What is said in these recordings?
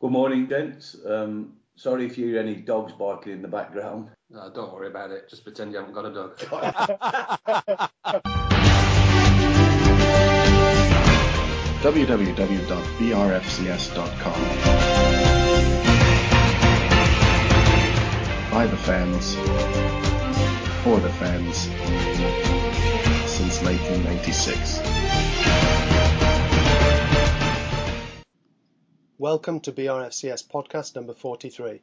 Good morning, gents. Um, sorry if you hear any dogs barking in the background. No, don't worry about it. Just pretend you haven't got a dog. www.brfcs.com. By the fans, for the fans, since 1996. Welcome to BRFCS podcast number 43.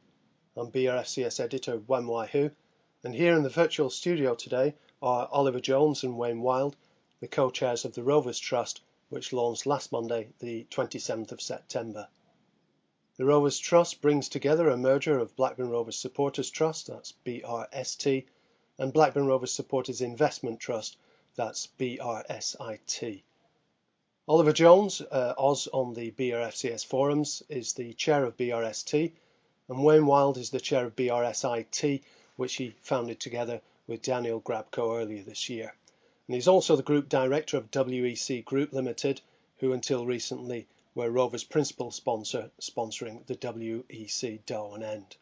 I'm BRFCS editor Wan Wai Hu, and here in the virtual studio today are Oliver Jones and Wayne Wild, the co-chairs of the Rovers Trust, which launched last Monday, the 27th of September. The Rovers Trust brings together a merger of Blackburn Rovers Supporters Trust, that's BRST, and Blackburn Rovers Supporters Investment Trust, that's BRSIT. Oliver Jones, uh, Oz on the BRFCS forums, is the chair of BRST, and Wayne Wild is the chair of BRSIT, which he founded together with Daniel Grabko earlier this year. And he's also the group director of WEC Group Limited, who until recently were Rovers' principal sponsor, sponsoring the WEC Darwen End.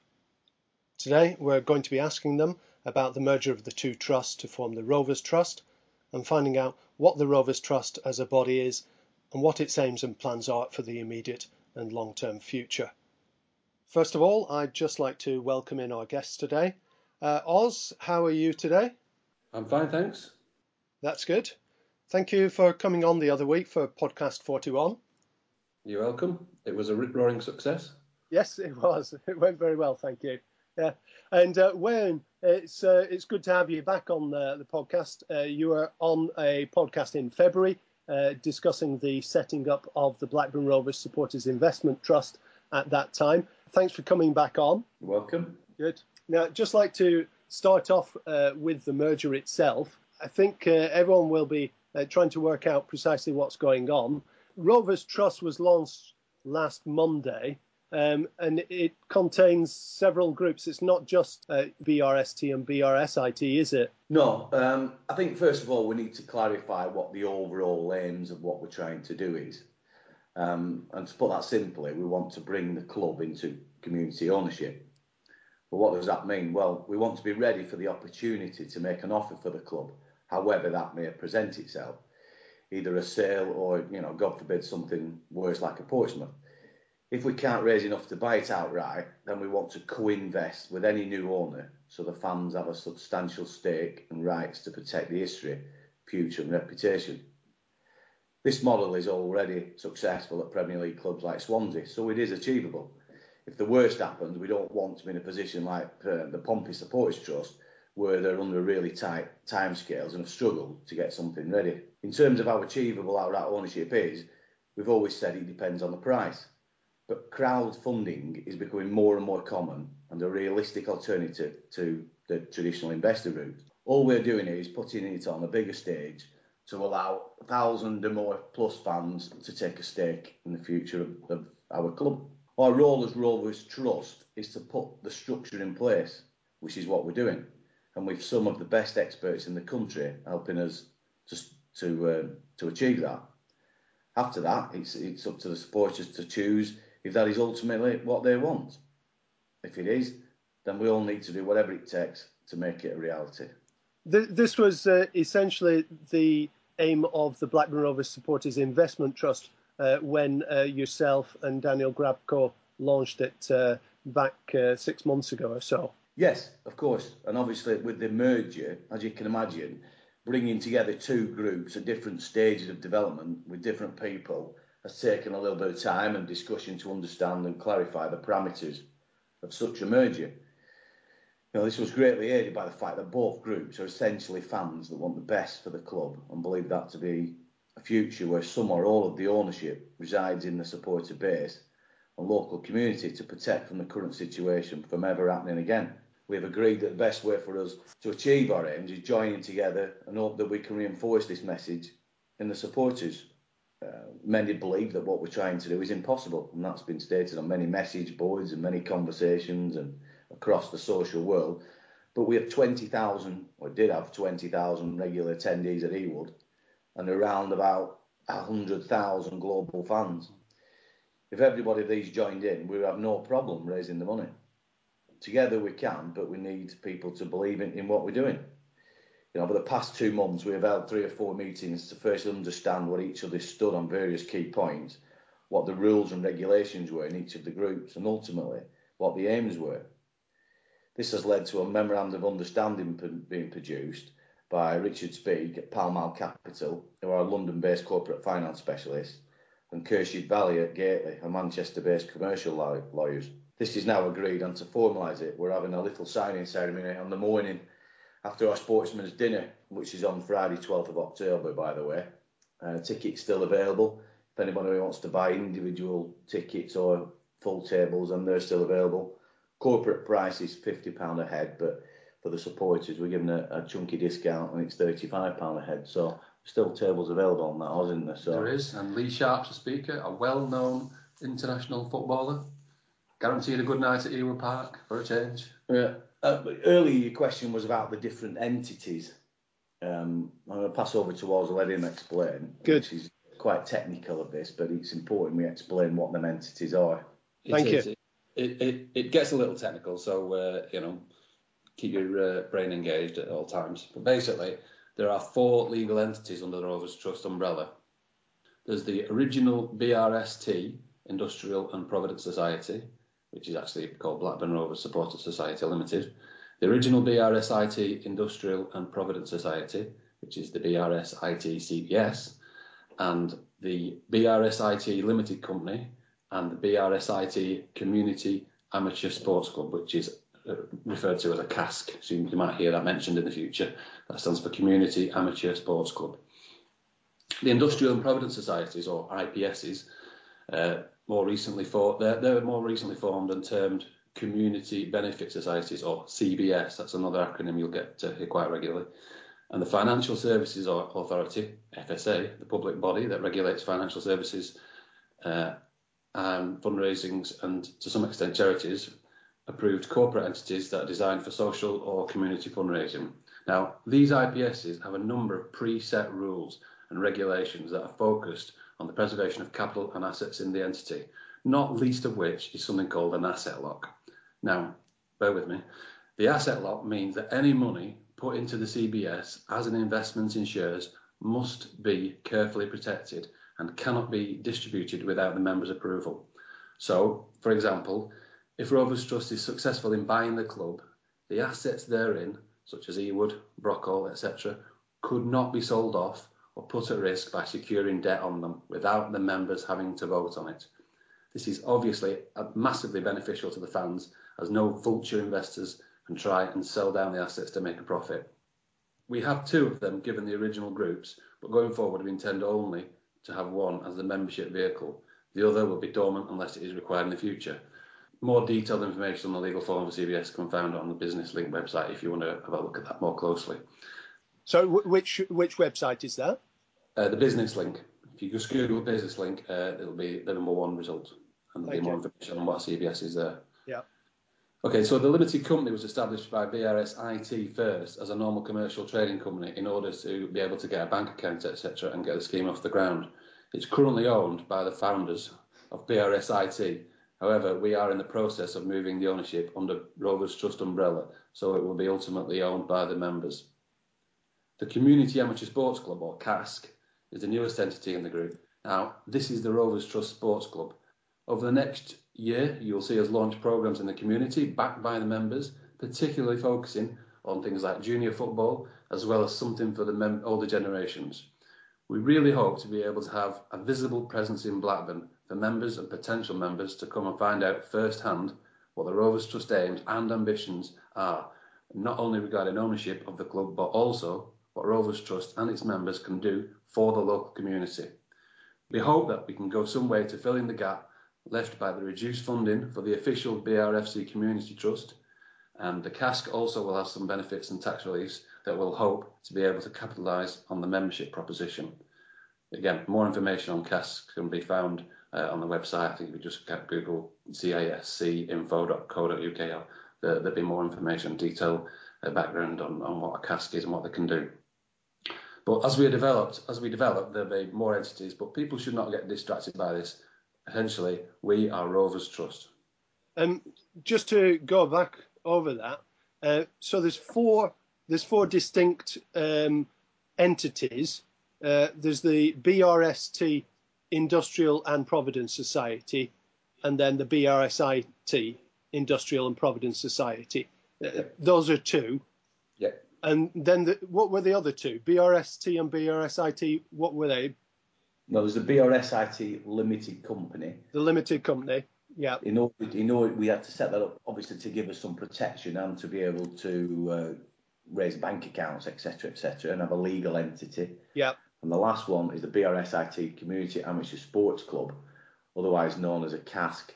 Today, we're going to be asking them about the merger of the two trusts to form the Rovers Trust and finding out what the Rovers Trust as a body is and what its aims and plans are for the immediate and long term future. First of all, I'd just like to welcome in our guests today. Uh, Oz, how are you today? I'm fine, thanks. That's good. Thank you for coming on the other week for podcast 41. You're welcome. It was a rip roaring success. Yes, it was. It went very well, thank you. Yeah, and uh, Wayne, it's uh, it's good to have you back on the, the podcast. Uh, you were on a podcast in February uh, discussing the setting up of the Blackburn Rovers Supporters Investment Trust at that time. Thanks for coming back on. You're welcome. Good. Now, I'd just like to start off uh, with the merger itself. I think uh, everyone will be uh, trying to work out precisely what's going on. Rovers Trust was launched last Monday, um, and it contains several groups. It's not just uh, BRST and BRSIT, is it? No, um, I think first of all we need to clarify what the overall aims of what we're trying to do is. Um, and to put that simply, we want to bring the club into community ownership. But what does that mean? Well, we want to be ready for the opportunity to make an offer for the club however that may present itself, either a sale or, you know, God forbid, something worse like a Portsmouth. If we can't raise enough to buy it outright, then we want to co-invest with any new owner so the fans have a substantial stake and rights to protect the history, future and reputation. This model is already successful at Premier League clubs like Swansea, so it is achievable. If the worst happens, we don't want to be in a position like uh, the Pompey Supporters Trust, where they're under really tight timescales and have struggled to get something ready. In terms of how achievable outright ownership is, we've always said it depends on the price. But crowdfunding is becoming more and more common and a realistic alternative to the traditional investor route. All we're doing is putting it on a bigger stage to allow a thousand or more plus fans to take a stake in the future of, of our club. Our role as Rovers Trust is to put the structure in place, which is what we're doing and with some of the best experts in the country helping us to to uh, to achieve that. After that, it's it's up to the supporters to choose if that is ultimately what they want. If it is, then we all need to do whatever it takes to make it a reality. This was uh, essentially the aim of the Blackburn Rovers Supporters Investment Trust uh, when uh, yourself and Daniel Grabko launched it uh, back uh, six months ago or so. Yes, of course. And obviously, with the merger, as you can imagine, bringing together two groups at different stages of development with different people has taken a little bit of time and discussion to understand and clarify the parameters of such a merger. Now, this was greatly aided by the fact that both groups are essentially fans that want the best for the club and believe that to be a future where some or all of the ownership resides in the supporter base and local community to protect from the current situation from ever happening again we have agreed that the best way for us to achieve our aims is joining together and hope that we can reinforce this message in the supporters. Uh, many believe that what we're trying to do is impossible, and that's been stated on many message boards and many conversations and across the social world. But we have 20,000, or did have 20,000 regular attendees at Ewood, and around about 100,000 global fans. if everybody of these joined in, we would have no problem raising the money. Together we can, but we need people to believe in, in what we're doing. You know, over the past two months, we have held three or four meetings to first understand what each of other stood on various key points, what the rules and regulations were in each of the groups, and ultimately what the aims were. This has led to a memorandum of understanding being produced by Richard Speak at Pall Mall Capital, who are a London-based corporate finance specialist, and Khurshid Valley at Gateley, a Manchester-based commercial lawyers. This is now agreed, and to formalise it, we're having a little signing ceremony on the morning after our sportsman's dinner, which is on Friday, 12th of October, by the way. Uh, tickets still available. If anybody wants to buy individual tickets or full tables, and they're still available. Corporate price is £50 a head, but for the supporters, we're giving a, a chunky discount and it's £35 a head. So still tables available on that, isn't there? So there is, and Lee Sharpe's a speaker, a well-known international footballer. Guaranteed a good night at Ewood Park for a change. Yeah. Uh, earlier, your question was about the different entities. Um, I'm going to pass over to Oz, let him explain. Good. Which is quite technical of this, but it's important we explain what them entities are. Thank it you. Is, it, it, it gets a little technical, so uh, you know, keep your uh, brain engaged at all times. But basically, there are four legal entities under the Rovers Trust umbrella. There's the original BRST, Industrial and Provident Society, which is actually called Blackburn Rovers Supporters Society Limited. The original BRSIT Industrial and Provident Society, which is the BRSIT CBS, and the BRSIT Limited Company and the BRSIT Community Amateur Sports Club, which is uh, referred to as a CASC. So you might hear that mentioned in the future. That stands for Community Amateur Sports Club. The Industrial and Provident Societies, or IPSs, uh, more recently for they're, they're more recently formed and termed Community Benefit Societies, or CBS. That's another acronym you'll get to hear quite regularly. And the Financial Services Authority, FSA, the public body that regulates financial services, uh, and fundraisings, and to some extent charities, approved corporate entities that are designed for social or community fundraising. Now, these IPSs have a number of preset rules and regulations that are focused on the preservation of capital and assets in the entity, not least of which is something called an asset lock. Now, bear with me. The asset lock means that any money put into the CBS as an investment in shares must be carefully protected and cannot be distributed without the members' approval. So, for example, if Rovers Trust is successful in buying the club, the assets therein, such as Ewood, Brockhall, etc., could not be sold off or put at risk by securing debt on them without the members having to vote on it. This is obviously uh, massively beneficial to the fans as no vulture investors can try and sell down the assets to make a profit. We have two of them given the original groups, but going forward we intend only to have one as the membership vehicle. The other will be dormant unless it is required in the future. More detailed information on the legal form of CBS can be found on the Business Link website if you want to have a look at that more closely. So, which which website is that? Uh, the Business Link. If you just Google Business Link, uh, it'll be the number one result, and there'll Thank be more information on what CBS is there. Yeah. Okay, so the limited company was established by BRS IT first as a normal commercial trading company in order to be able to get a bank account, etc., and get the scheme off the ground. It's currently owned by the founders of BRS IT. However, we are in the process of moving the ownership under Rovers Trust umbrella, so it will be ultimately owned by the members. The Community Amateur Sports Club, or CASC, is the newest entity in the group. Now, this is the Rovers Trust Sports Club. Over the next year, you'll see us launch programs in the community backed by the members, particularly focusing on things like junior football, as well as something for the mem- older generations. We really hope to be able to have a visible presence in Blackburn for members and potential members to come and find out firsthand what the Rovers Trust aims and ambitions are, not only regarding ownership of the club, but also what Rovers Trust and its members can do for the local community. We hope that we can go some way to filling the gap left by the reduced funding for the official BRFC Community Trust, and the CASC also will have some benefits and tax reliefs that we'll hope to be able to capitalise on the membership proposition. Again, more information on CASC can be found uh, on the website. I think if you just Google cascinfo.co.uk, there, there'll be more information, detail, uh, background on, on what a CASC is and what they can do. But as we developed, as we develop, there'll be more entities, but people should not get distracted by this. essentially, we are Rovers Trust. Um, just to go back over that, uh, so there's four there's four distinct um, entities. Uh, there's the BRST Industrial and Providence Society, and then the BRSIT Industrial and Providence Society. Uh, those are two. Yeah. And then the, what were the other two? BRST and BRSIT. What were they? No, there's the BRSIT Limited Company. The limited company. Yeah. In order, in order, we had to set that up, obviously, to give us some protection and to be able to uh, raise bank accounts, etc., etc., and have a legal entity. Yeah. And the last one is the BRSIT Community Amateur Sports Club, otherwise known as a CASC.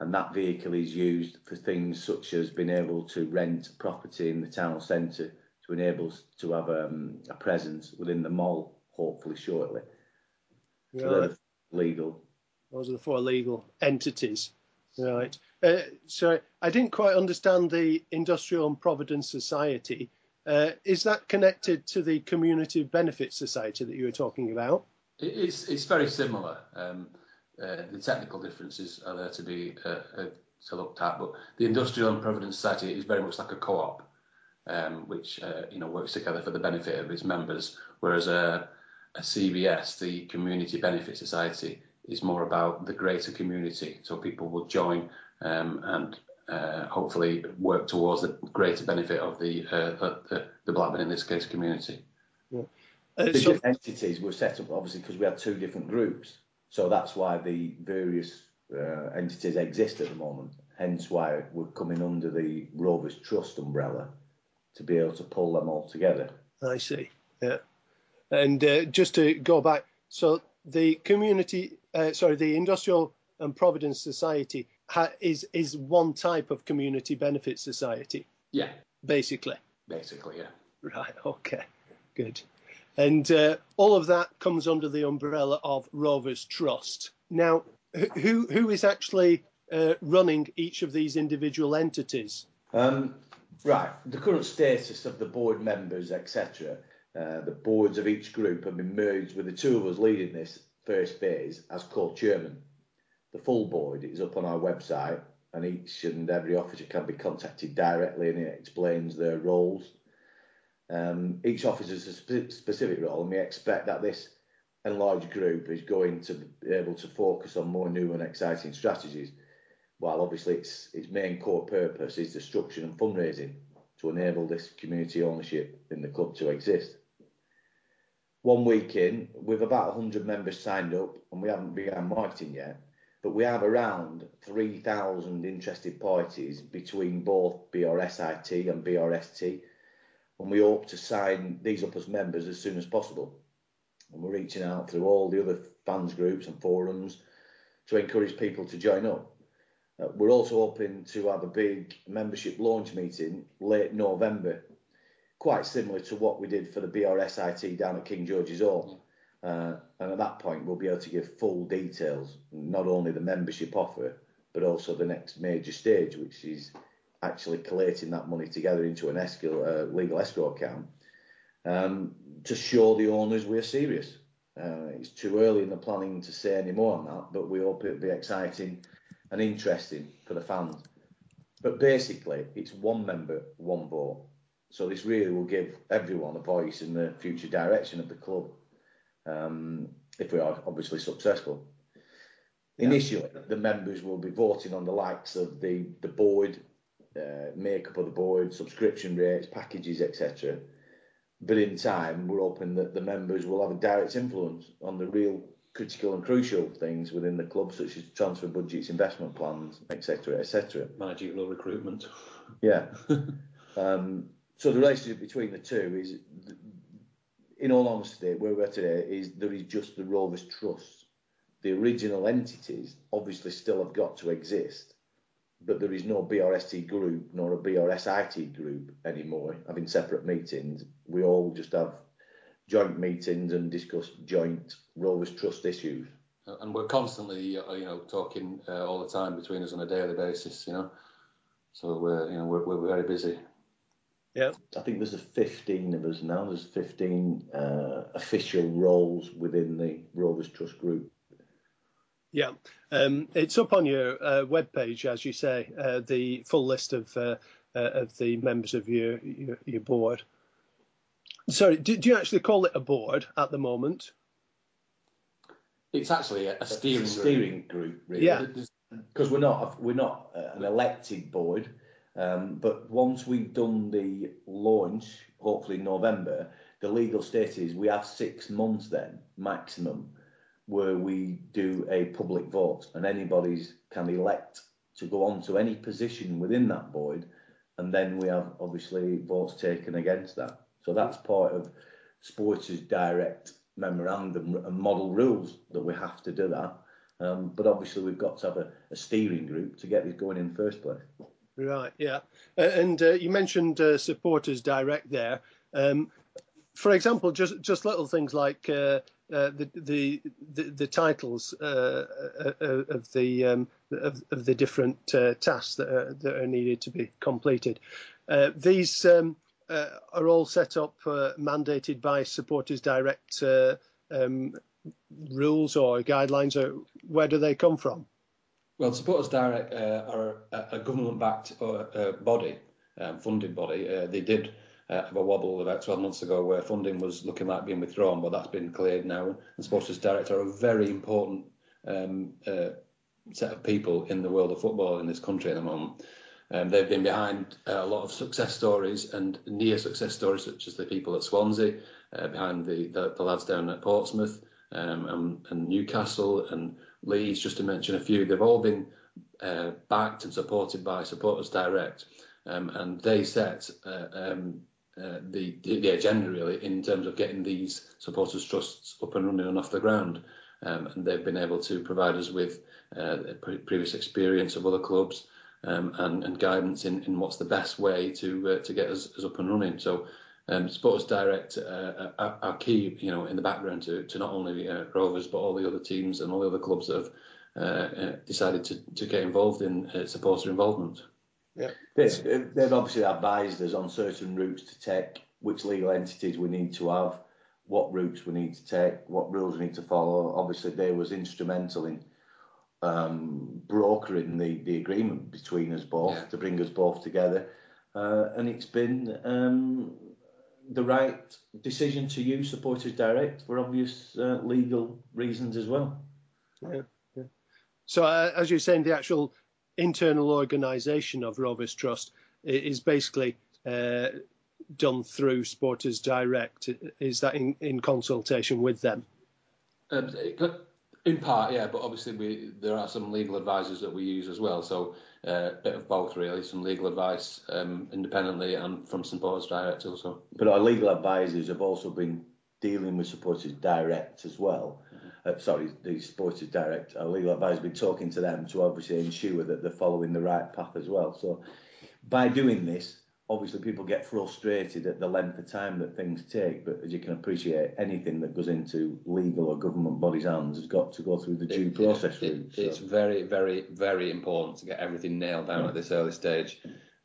And that vehicle is used for things such as being able to rent property in the town centre to enable us to have um, a presence within the mall, hopefully shortly. Right. they're legal. Those are the four legal entities. Right. Uh, so I didn't quite understand the Industrial and Providence Society. Uh, is that connected to the Community Benefit Society that you were talking about? It's it's very similar. Um, uh, the technical differences are there to be uh, uh, to looked at, but the Industrial and Providence Society is very much like a co-op, um, which uh, you know works together for the benefit of its members. Whereas a, a CBS, the Community Benefit Society, is more about the greater community. So people will join um, and uh, hopefully work towards the greater benefit of the uh, the, the Blackburn in this case community. Uh, The so, different entities were set up obviously because we had two different groups, so that's why the various uh, entities exist at the moment. Hence why we're coming under the Rovers Trust umbrella to be able to pull them all together. I see. Yeah. And uh, just to go back, so the community, uh, sorry, the Industrial and Providence Society ha- is is one type of community benefit society, Yeah, basically. basically, yeah. Right. Okay. Good. And uh, all of that comes under the umbrella of Rovers Trust. Now, who who is actually uh, running each of these individual entities? Um, right, the current status of the board members, etc. Uh, the boards of each group have been merged with the two of us leading this first phase as co-chairman. The full board is up on our website, and each and every officer can be contacted directly, and it explains their roles. Um, each officer has a spe- specific role, and we expect that this enlarged group is going to be able to focus on more new and exciting strategies while obviously its its main core purpose is destruction and fundraising to enable this community ownership in the club to exist. One week in, with about 100 members signed up, and we haven't begun marketing yet, but we have around 3,000 interested parties between both BRSIT and BRST, and we hope to sign these up as members as soon as possible. And we're reaching out through all the other fans groups and forums to encourage people to join up. Uh, we're also hoping to have a big membership launch meeting late November, quite similar to what we did for the BRSIT down at King George's Hall. Uh, and at that point, we'll be able to give full details, not only the membership offer, but also the next major stage, which is actually collating that money together into an escrow, uh, legal escrow account um, to show the owners we're serious. Uh, it's too early in the planning to say any more on that, but we hope it'll be exciting and interesting for the fans. But basically, it's one member, one vote. So this really will give everyone a voice in the future direction of the club um, if we are obviously successful. Initially, the members will be voting on the likes of the, the board, uh, makeup of the board, subscription rates, packages, etc. But in time, we're hoping that the members will have a direct influence on the real critical and crucial things within the club, such as transfer budgets, investment plans, etc., etc. Managerial recruitment. Yeah. um, so the relationship between the two is, in all honesty, where we're at today is there is just the Rovers Trust. The original entities obviously still have got to exist, but there is no BRST group nor a BRSIT group anymore having separate meetings. We all just have joint meetings and discuss joint Rovers Trust issues. and we're constantly, uh, you know, talking uh, all the time between us on a daily basis, you know. So we're, you know, we're, we're very busy. Yeah. I think there's a 15 of us now. There's 15 uh, official roles within the Rovers Trust group. Yeah, um, it's up on your uh, webpage, as you say, uh, the full list of uh, uh of the members of your your, your board. Sorry, do, do, you actually call it a board at the moment? It's actually a, a steering, a steering group. group really. Yeah, because we're not we're not an elected board, um, but once we've done the launch, hopefully in November, the legal status is we have six months then maximum where we do a public vote and anybody's can elect to go on to any position within that board and then we have obviously votes taken against that. So that's part of Supporters Direct memorandum and model rules that we have to do that. Um, but obviously we've got to have a, a, steering group to get this going in the first place. Right, yeah. And uh, you mentioned uh, supporters direct there. Um, for example, just just little things like uh, uh, the, the, the the titles uh, uh, of the um, of, of, the different tasks that are, that are needed to be completed. these um, are all set up mandated by supporters direct um, rules or guidelines. Or where do they come from? Well, supporters direct are a, government-backed body, um, funded body. they did uh, of a wobble about 12 months ago where funding was looking like being withdrawn, but that's been cleared now. And Supporters Direct are a very important um, uh, set of people in the world of football in this country at the moment. Um, they've been behind uh, a lot of success stories and near success stories, such as the people at Swansea, uh, behind the, the, the, lads down at Portsmouth um, and, and, Newcastle and Leeds, just to mention a few. They've all been uh, backed and supported by Supporters Direct, um, and they set uh, um, uh, the, the agenda really in terms of getting these supporters trusts up and running and off the ground. Um, and they've been able to provide us with uh, pre- previous experience of other clubs um, and, and, guidance in, in, what's the best way to uh, to get us, us, up and running. So, um, Supporters Direct uh, are, are, key, you know, in the background to, to not only uh, Rovers but all the other teams and all the other clubs that have decided to, to get involved in supporter involvement. Yeah. They've, they've obviously advised us on certain routes to take, which legal entities we need to have, what routes we need to take, what rules we need to follow. Obviously, they was instrumental in um, brokering the, the agreement between us both yeah. to bring us both together. Uh, and it's been um, the right decision to use Supporters Direct for obvious uh, legal reasons as well. Yeah, yeah. So, uh, as you're saying, the actual internal organisation of Rovers Trust is basically uh, done through Supporters Direct. Is that in, in consultation with them? Um, in part, yeah, but obviously we there are some legal advisors that we use as well. So uh, a bit of both, really. Some legal advice um, independently and from Supporters Direct also. But our legal advisors have also been dealing with Supporters Direct as well uh, sorry, the supporters direct, our legal advisor, been talking to them to obviously ensure that they're following the right path as well. So by doing this, obviously people get frustrated at the length of time that things take, but as you can appreciate, anything that goes into legal or government bodies' hands has got to go through the due process it, route. So. It's very, very, very important to get everything nailed down yeah. at this early stage.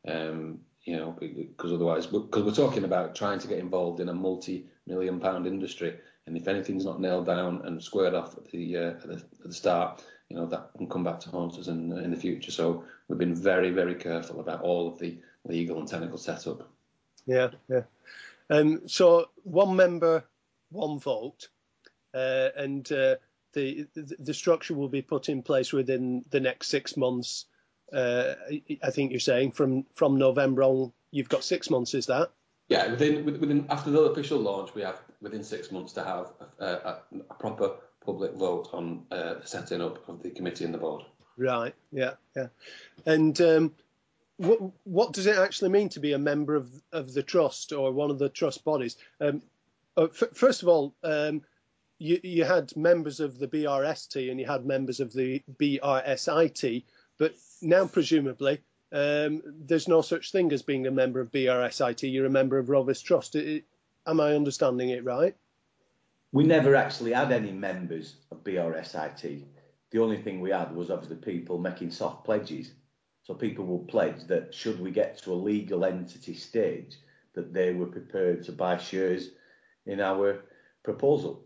Um, you know, because otherwise, because we're talking about trying to get involved in a multi-million pound industry, and if anything's not nailed down and squared off at the, uh, at the, at the start, you know that can come back to haunt us in, in the future. So we've been very, very careful about all of the legal and technical setup. Yeah, yeah. Um, so one member, one vote, uh, and uh, the, the, the structure will be put in place within the next six months. Uh, I think you're saying from from November on, you've got six months. Is that? Yeah, within within after the official launch, we have within six months to have a, a, a proper public vote on uh, the setting up of the committee and the board. Right. Yeah. Yeah. And um, what does it actually mean to be a member of of the trust or one of the trust bodies? Um, uh, first of all, um, you you had members of the BRST and you had members of the BRSIT, but now presumably um, there's no such thing as being a member of BRSIT. You're a member of Rovers Trust. It, am I understanding it right? We never actually had any members of BRSIT. The only thing we had was obviously people making soft pledges. So people will pledge that should we get to a legal entity stage, that they were prepared to buy shares in our proposal.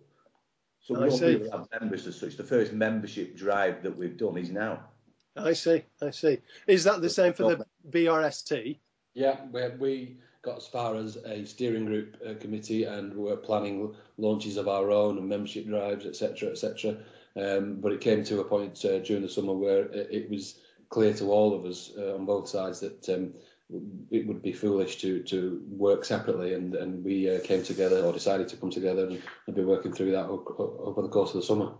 So we don't really have members as such. The first membership drive that we've done is now. I see, I see. Is that the same for the BRST? Yeah, we, we got as far as a steering group uh, committee and we're planning launches of our own and membership drives, etc., etc. Um, but it came to a point uh, during the summer where it, it, was clear to all of us uh, on both sides that um, it would be foolish to to work separately, and and we uh, came together or decided to come together and, be working through that over the course of the summer.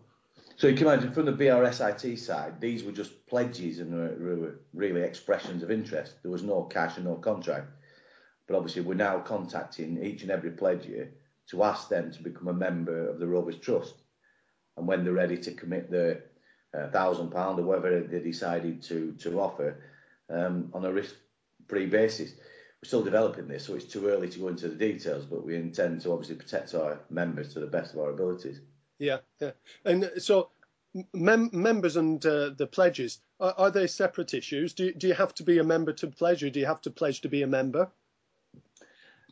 So you can imagine from the BRSIT side, these were just pledges and were really expressions of interest. There was no cash and no contract. But obviously, we're now contacting each and every pledger to ask them to become a member of the Rovers Trust. And when they're ready to commit the uh, thousand pound or whatever they decided to to offer um, on a risk free basis. We're still developing this, so it's too early to go into the details, but we intend to obviously protect our members to the best of our abilities. Yeah, yeah. And so mem- members and uh, the pledges, are, are, they separate issues? Do, do you have to be a member to pledge or do you have to pledge to be a member?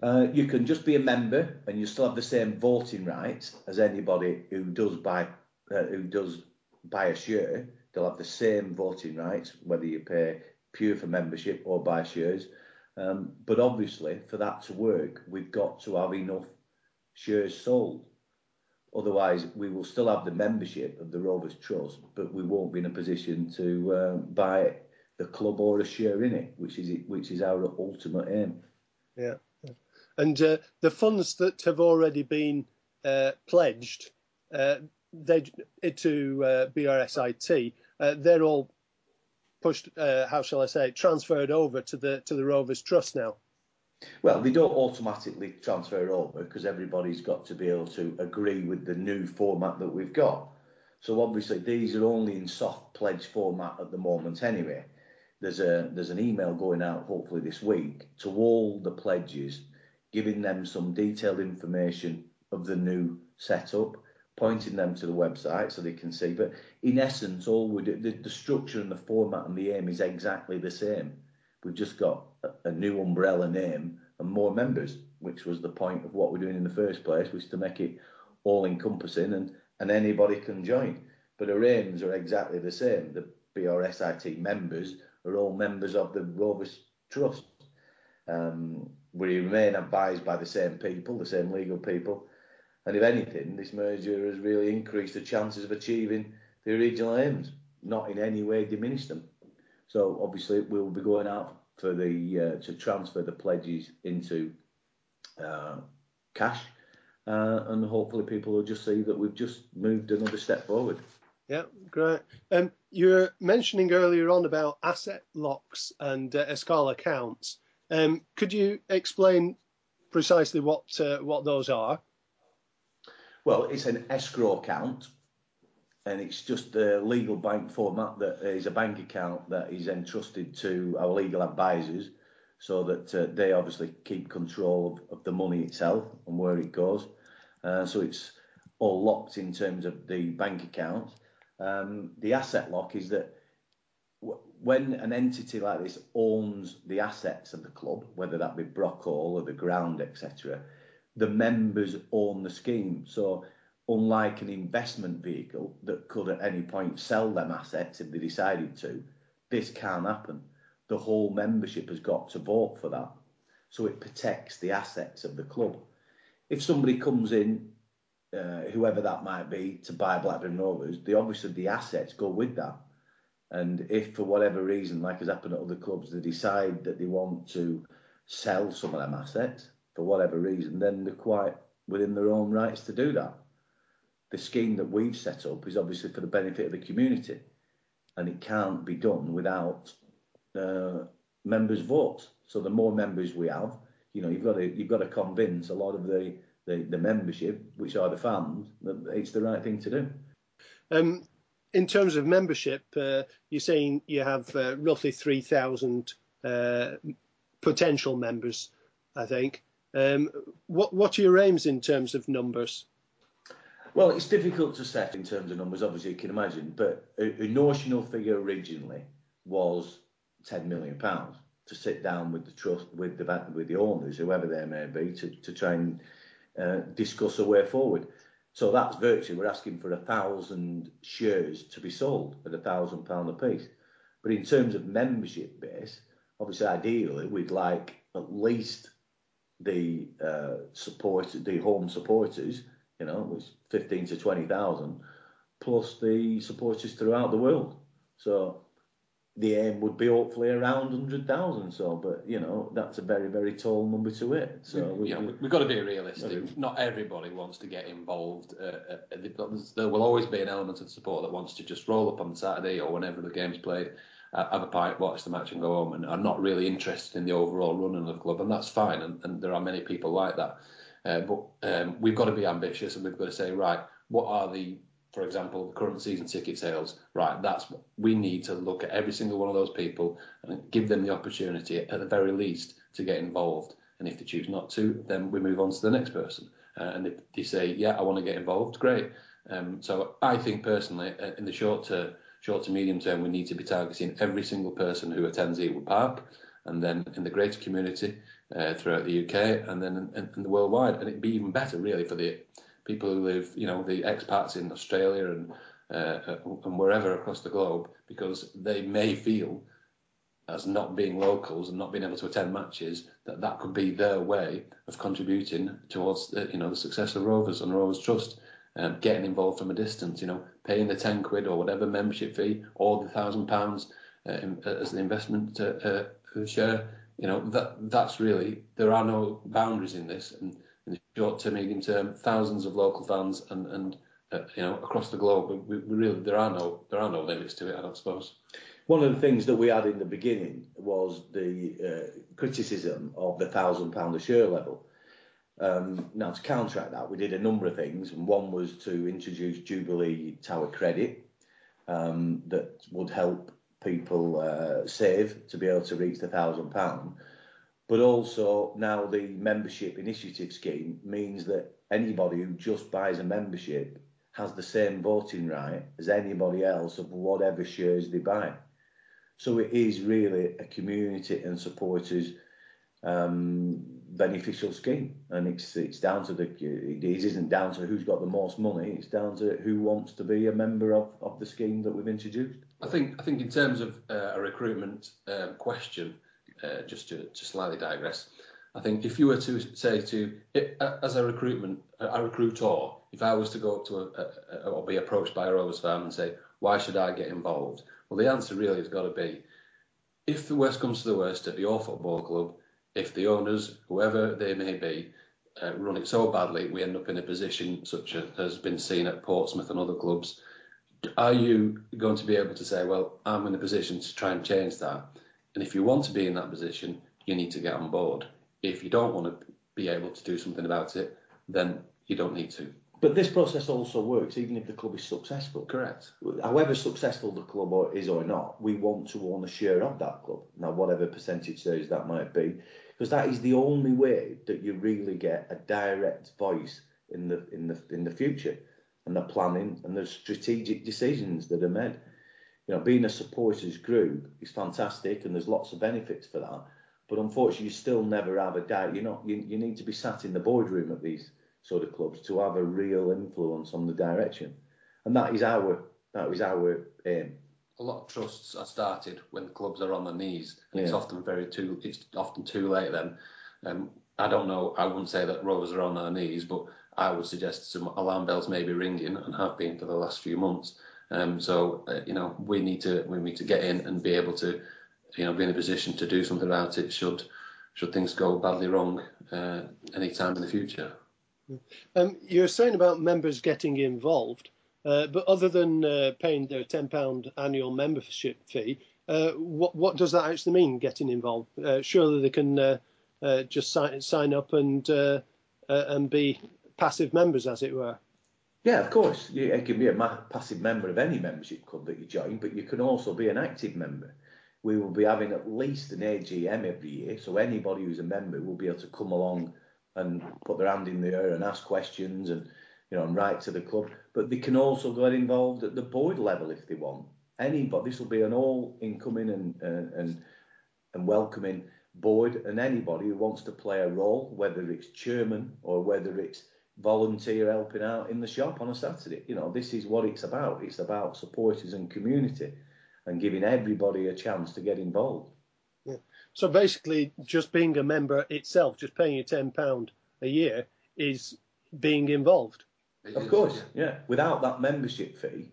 Uh, you can just be a member and you still have the same voting rights as anybody who does buy uh, who does buy a share. They'll have the same voting rights whether you pay pure for membership or buy shares. Um, but obviously, for that to work, we've got to have enough shares sold. Otherwise, we will still have the membership of the Rovers Trust, but we won't be in a position to uh, buy the club or a share in it, which is which is our ultimate aim. Yeah, and uh, the funds that have already been uh, pledged, uh, they to uh, BRSIT, uh, they're all pushed, uh, how shall I say, transferred over to the to the Rovers Trust now? Well, they don't automatically transfer over because everybody's got to be able to agree with the new format that we've got. So obviously these are only in soft pledge format at the moment anyway. There's a there's an email going out hopefully this week to all the pledges, giving them some detailed information of the new setup pointing them to the website so they can see. But in essence, all we do, the, the structure and the format and the aim is exactly the same. We've just got a, a new umbrella name and more members, which was the point of what we're doing in the first place, was to make it all encompassing and, and anybody can join. But our aims are exactly the same. The BRSIT members are all members of the Rovers Trust. Um, we remain advised by the same people, the same legal people, and if anything, this merger has really increased the chances of achieving the original aims, not in any way diminished them. So obviously we'll be going out for the uh, to transfer the pledges into uh, cash, uh, and hopefully people will just see that we've just moved another step forward. Yeah, great. Um, you were mentioning earlier on about asset locks and uh, accounts. Um, could you explain precisely what uh, what those are? Well, it's an escrow account, and it's just a legal bank format that is a bank account that is entrusted to our legal advisors so that uh, they obviously keep control of, of, the money itself and where it goes. Uh, so it's all locked in terms of the bank account. Um, the asset lock is that w- when an entity like this owns the assets of the club, whether that be Brockhall or the ground, etc., the members own the scheme. So unlike an investment vehicle that could at any point sell them assets if they decided to, this can't happen. The whole membership has got to vote for that. So it protects the assets of the club. If somebody comes in, uh, whoever that might be, to buy Blackburn Rovers, the obviously the assets go with that. And if for whatever reason, like has happened at other clubs, they decide that they want to sell some of them assets, for whatever reason, then they're quite within their own rights to do that. The scheme that we've set up is obviously for the benefit of the community, and it can't be done without uh, members' votes. So the more members we have, you know, you've got to you've got to convince a lot of the the, the membership, which are the fans, that it's the right thing to do. Um, in terms of membership, uh, you're saying you have uh, roughly 3,000 uh, potential members, I think. Um, what what are your aims in terms of numbers? Well, it's difficult to set in terms of numbers, obviously you can imagine, but a, a notional figure originally was ten million pounds to sit down with the trust, with the with the owners, whoever they may be, to, to try and uh, discuss a way forward. So that's virtually we're asking for a thousand shares to be sold at a thousand pound a piece. But in terms of membership base, obviously ideally we'd like at least the uh, support, the home supporters, you know, was fifteen to twenty thousand, plus the supporters throughout the world. So the aim would be hopefully around 100,000. So, but you know, that's a very, very tall number to hit. So, we, yeah, we, have got to be realistic. Not everybody wants to get involved. Uh, uh, there will always be an element of support that wants to just roll up on Saturday or whenever the game's played, have a pint, watch the match, and go home, and are not really interested in the overall running of the club, and that's fine. And, and there are many people like that. Uh, but um, we've got to be ambitious, and we've got to say, right, what are the for example, the current season ticket sales, right, that's we need to look at every single one of those people and give them the opportunity at the very least to get involved. And if they choose not to, then we move on to the next person. Uh, and if they say, yeah, I want to get involved, great. Um, so I think personally, uh, in the short to short to medium term, we need to be targeting every single person who attends Ewood Park, and then in the greater community uh, throughout the UK, and then in, in the worldwide. And it'd be even better, really, for the people who live, you know, the expats in Australia and uh, and wherever across the globe, because they may feel as not being locals and not being able to attend matches that that could be their way of contributing towards the, you know the success of Rovers and Rovers Trust. Um, getting involved from a distance, you know, paying the ten quid or whatever membership fee or the thousand pounds uh, as the investment to uh, share, you know, that that's really there are no boundaries in this, and in the short term, medium term, thousands of local fans and and uh, you know across the globe. We, we, really there are no there are no limits to it. I don't suppose. One of the things that we had in the beginning was the uh, criticism of the thousand pound a share level. Um, now to counteract that, we did a number of things, and one was to introduce Jubilee Tower Credit um, that would help people uh, save to be able to reach the thousand pound. But also now the membership initiative scheme means that anybody who just buys a membership has the same voting right as anybody else of whatever shares they buy. So it is really a community and supporters um, beneficial scheme, and it's it's down to the it isn't down to who's got the most money. It's down to who wants to be a member of, of the scheme that we've introduced. I think I think in terms of uh, a recruitment um, question, uh, just to, to slightly digress, I think if you were to say to as a recruitment a recruiter, if I was to go up to a, a, or be approached by a Rovers fan and say why should I get involved, well the answer really has got to be if the worst comes to the worst at your football club, if the owners, whoever they may be, uh, run it so badly, we end up in a position such as has been seen at Portsmouth and other clubs. Are you going to be able to say, well, I'm in a position to try and change that? And if you want to be in that position, you need to get on board. If you don't want to be able to do something about it, then you don't need to. But this process also works even if the club is successful. Correct. However successful the club is or not, we want to own a share of that club. Now, whatever percentage shares that might be, because that is the only way that you really get a direct voice in the in the in the future and the planning and the strategic decisions that are made you know, being a supporters group is fantastic and there's lots of benefits for that. But unfortunately, you still never have a doubt. You're not. You, you need to be sat in the boardroom at these sort of clubs to have a real influence on the direction, and that is our that is our aim. A lot of trusts are started when clubs are on their knees, and yeah. it's often very too. It's often too late then. Um, I don't know. I wouldn't say that Rovers are on their knees, but I would suggest some alarm bells may be ringing and have been for the last few months. Um, so uh, you know we need to we need to get in and be able to you know be in a position to do something about it should should things go badly wrong uh, any time in the future. Um, you're saying about members getting involved, uh, but other than uh, paying their ten pound annual membership fee, uh, what what does that actually mean? Getting involved? Uh, surely they can just sign sign up and and be passive members, as it were. Yeah, of course. You, you can be a passive member of any membership club that you join, but you can also be an active member. We will be having at least an AGM every year, so anybody who's a member will be able to come along and put their hand in the air and ask questions and you know and write to the club. But they can also get involved at the board level if they want. Anybody, this will be an all incoming and uh, and and welcoming board, and anybody who wants to play a role, whether it's chairman or whether it's volunteer helping out in the shop on a Saturday. You know, this is what it's about. It's about supporters and community and giving everybody a chance to get involved. Yeah. So basically, just being a member itself, just paying a £10 a year, is being involved. It of is, course, yeah. yeah. Without that membership fee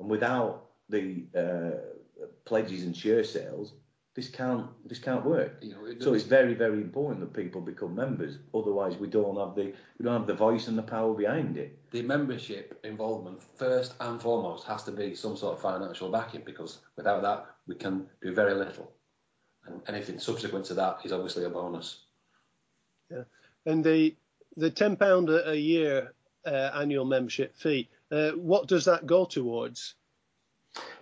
and without the uh, pledges and share sales, this can't this can't work. You know, it so it's very very important that people become members. Otherwise, we don't have the we don't have the voice and the power behind it. The membership involvement first and foremost has to be some sort of financial backing because without that we can do very little, and anything subsequent to that is obviously a bonus. Yeah, and the the ten pound a year annual membership fee. Uh, what does that go towards?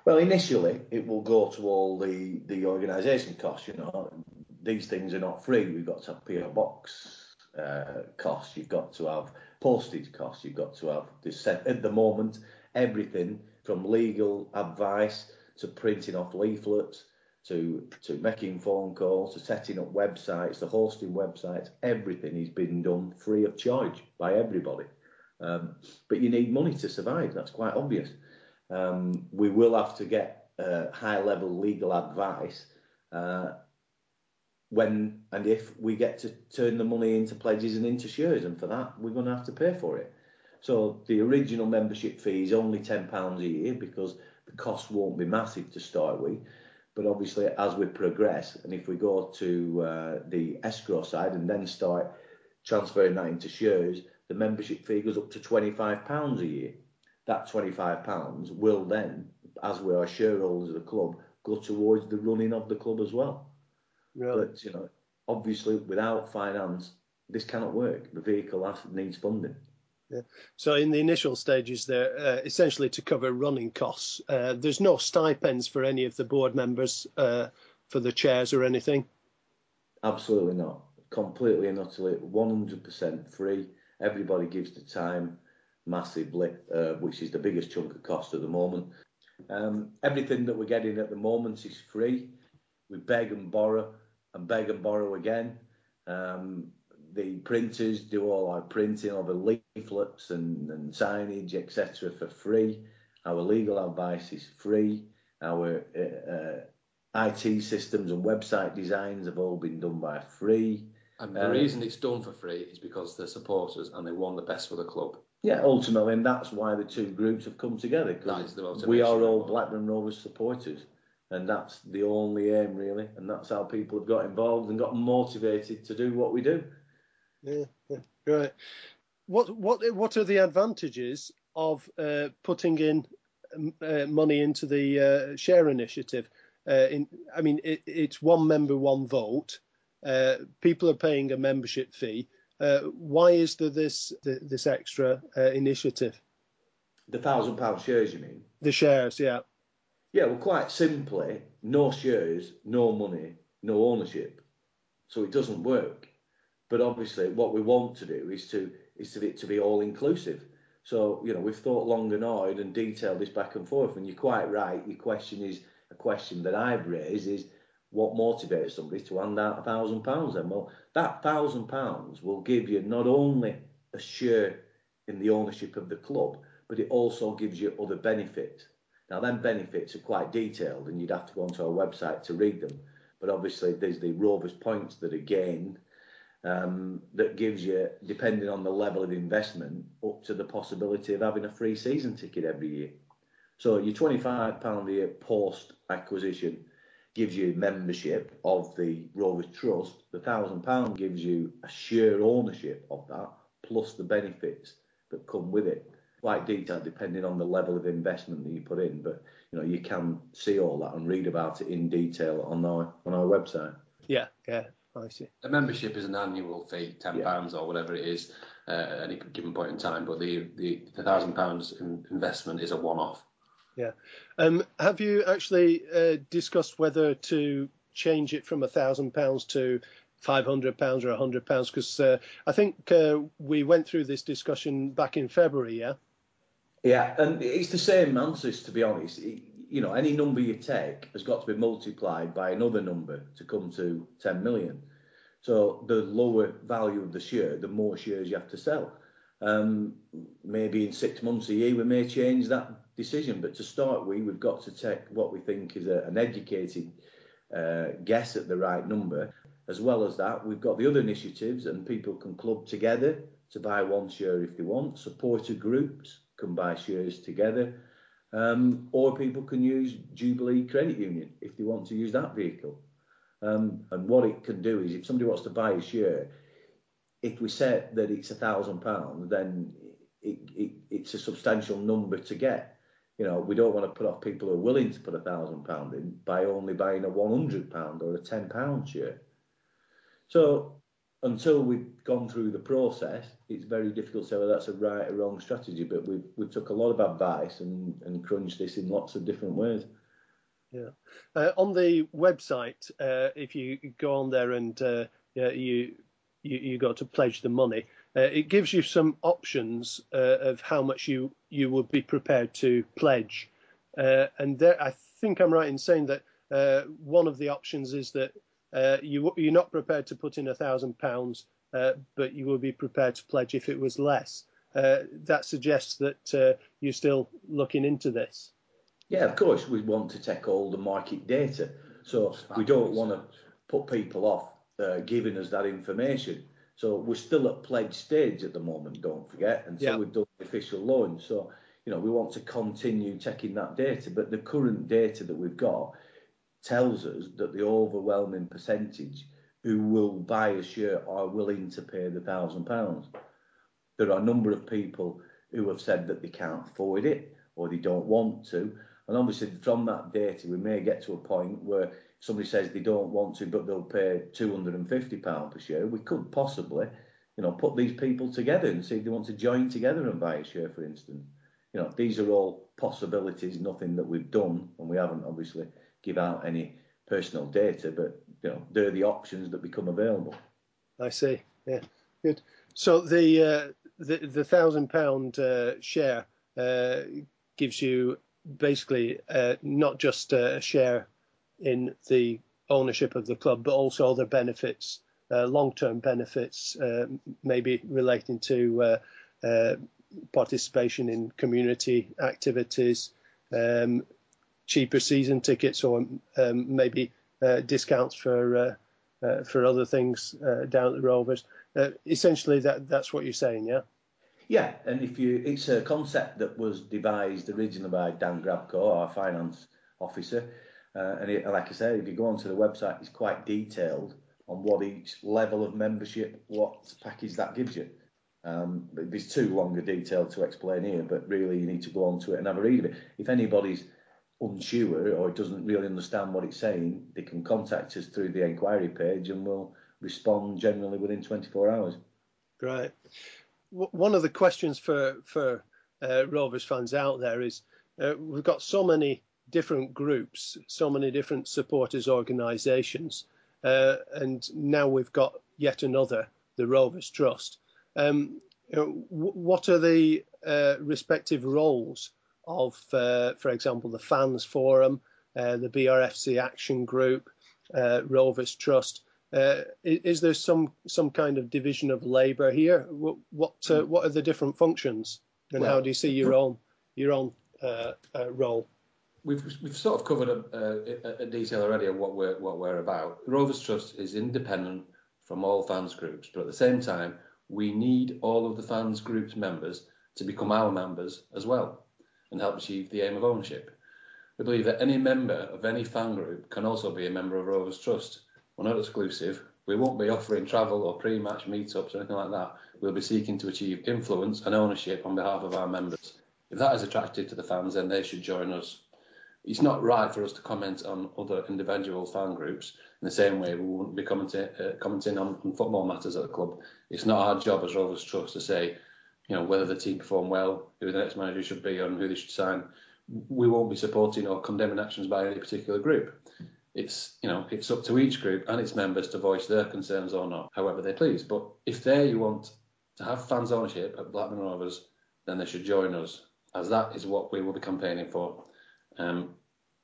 Well, initially, it will go to all the, the organisation costs. You know, these things are not free. We've got to have PO box uh, costs. You've got to have postage costs. You've got to have this. At the moment, everything from legal advice to printing off leaflets to to making phone calls to setting up websites to hosting websites. Everything is being done free of charge by everybody. Um, but you need money to survive. That's quite obvious um, we will have to get uh, high level legal advice uh, when and if we get to turn the money into pledges and into shares, and for that we're going to have to pay for it. So the original membership fee is only ten pounds a year because the cost won't be massive to start with. But obviously, as we progress, and if we go to uh, the escrow side and then start transferring that into shares, the membership fee goes up to twenty five pounds a year that £25 will then, as we are shareholders of the club, go towards the running of the club as well. Really? But, you know, obviously without finance, this cannot work. The vehicle has, needs funding. Yeah. So in the initial stages, they're uh, essentially to cover running costs. Uh, there's no stipends for any of the board members uh, for the chairs or anything. Absolutely not. Completely and utterly, 100% free. Everybody gives the time massively, uh, which is the biggest chunk of cost at the moment. Um, everything that we're getting at the moment is free. We beg and borrow and beg and borrow again. Um, the printers do all our printing of the leaflets and, and signage, etc., for free. Our legal advice is free. Our uh, uh, IT systems and website designs have all been done by free. And the uh, reason it's done for free is because they're supporters and they want the best for the club. Yeah, ultimately, and that's why the two groups have come together. Because we are all Blackburn Rovers supporters, and that's the only aim, really. And that's how people have got involved and got motivated to do what we do. Yeah, yeah right. What what what are the advantages of uh, putting in uh, money into the uh, share initiative? Uh, in, I mean, it, it's one member, one vote. Uh, people are paying a membership fee. Uh, why is there this this extra uh, initiative? The thousand pound shares, you mean? The shares, yeah. Yeah, well, quite simply, no shares, no money, no ownership, so it doesn't work. But obviously, what we want to do is to is to it to be all inclusive. So you know, we've thought long and hard and detailed this back and forth. And you're quite right. Your question is a question that I've raised: is what motivates somebody to hand out a thousand pounds then? Well, that thousand pounds will give you not only a share in the ownership of the club, but it also gives you other benefits. Now, then benefits are quite detailed, and you'd have to go onto our website to read them. But obviously, there's the Rovers points that are gained um, that gives you, depending on the level of investment, up to the possibility of having a free season ticket every year. So your £25 a year post acquisition gives you membership of the Rovers Trust. The thousand pound gives you a share ownership of that, plus the benefits that come with it. Quite detailed, depending on the level of investment that you put in. But you know, you can see all that and read about it in detail on our on our website. Yeah, yeah. I see. The membership is an annual fee, ten pounds yeah. or whatever it is, uh, at any given point in time. But the the, the thousand pounds investment is a one-off. Yeah. Um, have you actually uh, discussed whether to change it from a thousand pounds to five hundred pounds or a hundred pounds? Because uh, I think uh, we went through this discussion back in February. Yeah. Yeah, and it's the same answers to be honest. You know, any number you take has got to be multiplied by another number to come to 10 million. So the lower value of the share, the more shares you have to sell. Um, maybe in six months, a year, we may change that decision. But to start with, we've got to take what we think is a, an educated uh, guess at the right number. As well as that, we've got the other initiatives, and people can club together to buy one share if they want. Supporter groups can buy shares together. Um, or people can use Jubilee Credit Union if they want to use that vehicle. Um, and what it can do is, if somebody wants to buy a share, if we set that it's a thousand pounds, then it, it, it's a substantial number to get. You know, we don't want to put off people who are willing to put a thousand pound in by only buying a one hundred pound or a ten pound share. So until we've gone through the process, it's very difficult to say whether that's a right or wrong strategy. But we've we took a lot of advice and, and crunched this in lots of different ways. Yeah. Uh, on the website, uh, if you go on there and uh, you, you you got to pledge the money, uh, it gives you some options uh, of how much you you would be prepared to pledge. Uh, and there, I think I'm right in saying that one of the options is that you you're not prepared to put in a thousand pounds, but you will be prepared to pledge if it was less. that suggests that you're still looking into this. Yeah, of course, we want to take all the market data. So we don't want to put people off uh, giving us that information. So we're still at pledge stage at the moment, don't forget, until yeah. we've done the official launch. So, you know, we want to continue checking that data. But the current data that we've got tells us that the overwhelming percentage who will buy a shirt are willing to pay the thousand pounds. There are a number of people who have said that they can't afford it or they don't want to. And obviously, from that data, we may get to a point where somebody says they don't want to, but they'll pay £250 per share. We could possibly, you know, put these people together and see if they want to join together and buy a share, for instance. You know, these are all possibilities, nothing that we've done, and we haven't obviously give out any personal data, but you know, they're the options that become available. I see. Yeah, good. So the uh, the, the thousand pound uh, share uh, gives you basically uh, not just a share in the ownership of the club, but also other benefits, uh, long-term benefits, uh, maybe relating to uh, participation in community activities, um, cheaper season tickets, or um, maybe discounts for for other things down at the Rovers. essentially, that that's what you're saying, yeah. Yeah, and if you, it's a concept that was devised originally by Dan Grabko, our finance officer, uh, and it, like I said, if you go onto the website, it's quite detailed on what each level of membership, what package that gives you. Um, it's too long a detail to explain here, but really you need to go onto it and have a read of it. If anybody's unsure or doesn't really understand what it's saying, they can contact us through the inquiry page and we'll respond generally within 24 hours. Right one of the questions for for uh, Rovers fans out there is uh, we've got so many different groups, so many different supporters organisations, uh, and now we've got yet another, the Rovers Trust. Um, you know, what are the uh, respective roles of, uh, for example, the Fans Forum, uh, the BRFC Action Group, Rovers Trust? Uh, is there some some kind of division of labour here? What what, uh, what are the different functions, and well, how do you see your own your own uh, uh role? We've we've sort of covered a, uh, a, a, detail already of what we're what we're about. Rovers Trust is independent from all fans groups, but at the same time, we need all of the fans groups members to become our members as well, and help achieve the aim of ownership. We believe that any member of any fan group can also be a member of Rovers Trust we're not exclusive. We won't be offering travel or pre-match meetups or anything like that. We'll be seeking to achieve influence and ownership on behalf of our members. If that is attractive to the fans, then they should join us. It's not right for us to comment on other individual fan groups in the same way we wouldn't be commenting, uh, commenting on, on, football matters at the club. It's not our job as Rovers Trust to say, you know, whether the team perform well, who the next manager should be, and who they should sign. We won't be supporting or condemning actions by any particular group it's you know it's up to each group and its members to voice their concerns or not, however they please. But if they want to have fans ownership at Blackburn Rovers, then they should join us, as that is what we will be campaigning for, um,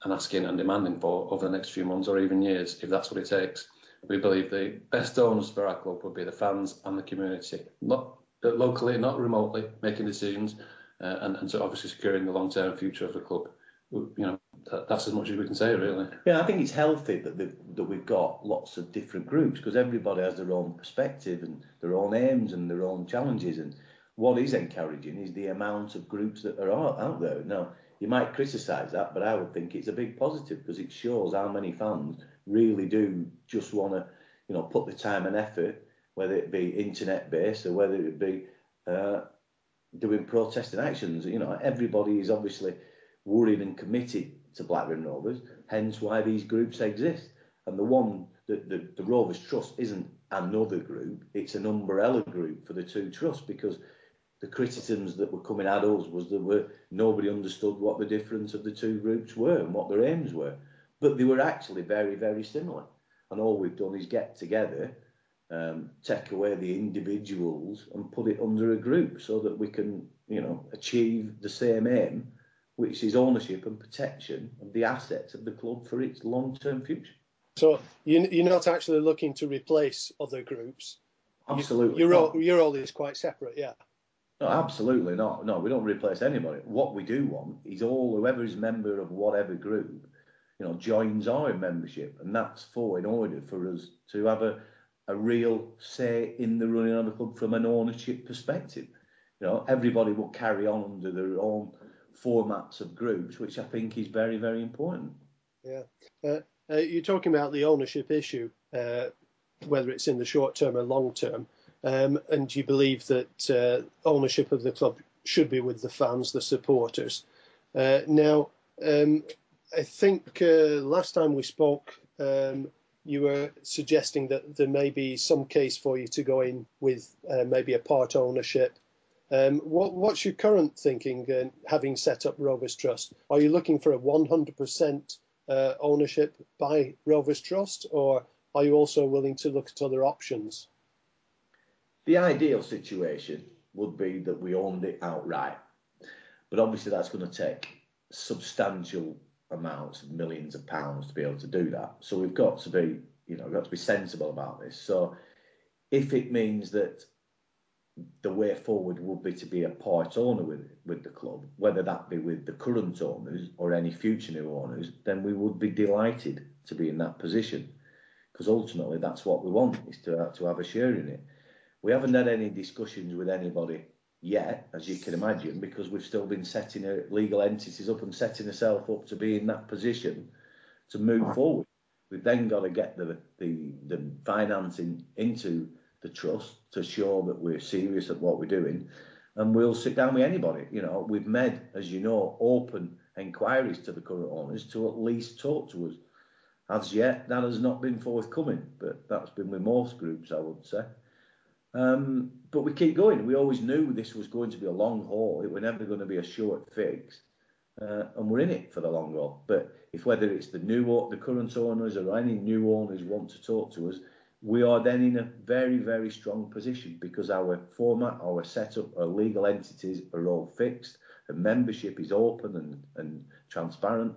and asking and demanding for over the next few months or even years, if that's what it takes. We believe the best owners for our club would be the fans and the community, not locally, not remotely, making decisions, uh, and, and so obviously securing the long-term future of the club. You know, that, that's as much as we can say, really. Yeah, I think it's healthy that that we've got lots of different groups because everybody has their own perspective and their own aims and their own challenges. And what is encouraging is the amount of groups that are out, out there. Now, you might criticise that, but I would think it's a big positive because it shows how many fans really do just want to, you know, put the time and effort, whether it be internet based or whether it be uh, doing protesting actions. You know, everybody is obviously worried and committed to Blackburn Rovers, hence why these groups exist. And the one that the, the Rovers Trust isn't another group, it's an umbrella group for the two trusts because the criticisms that were coming at us was that were, nobody understood what the difference of the two groups were and what their aims were. But they were actually very, very similar. And all we've done is get together, um, take away the individuals and put it under a group so that we can, you know, achieve the same aim, which is ownership and protection of the assets of the club for its long-term future. So you're not actually looking to replace other groups. Absolutely. Your role, your role is quite separate, yeah. No, absolutely not. No, we don't replace anybody. What we do want is all whoever is member of whatever group, you know, joins our membership, and that's for in order for us to have a a real say in the running of the club from an ownership perspective. You know, everybody will carry on under their own formats of groups, which I think is very, very important. Yeah, uh, uh, you're talking about the ownership issue, uh, whether it's in the short term or long term um, and you believe that uh, ownership of the club should be with the fans, the supporters. Uh, now, um, I think uh, last time we spoke, um, you were suggesting that there may be some case for you to go in with uh, maybe a part ownership. Um, what, what's your current thinking, uh, having set up Rovers Trust? Are you looking for a 100% uh, ownership by Rovers Trust, or are you also willing to look at other options? The ideal situation would be that we owned it outright, but obviously that's going to take substantial amounts of millions of pounds to be able to do that. So we've got to be, you know, got to be sensible about this. So if it means that the way forward would be to be a part owner with with the club, whether that be with the current owners or any future new owners, then we would be delighted to be in that position because ultimately that's what we want is to to have a share in it. We haven't had any discussions with anybody yet, as you can imagine, because we've still been setting legal entities up and setting ourselves up to be in that position to move forward. We've then got to get the, the, the financing into the trust to show that we're serious at what we're doing. And we'll sit down with anybody. You know, we've made, as you know, open inquiries to the current owners to at least talk to us. As yet, that has not been forthcoming, but that's been with most groups, I would say. Um, but we keep going. We always knew this was going to be a long haul. It was never going to be a short fix. Uh, and we're in it for the long haul. But if whether it's the new, the current owners or any new owners want to talk to us, we are then in a very, very strong position because our format, our setup, our legal entities are all fixed. The membership is open and, and transparent,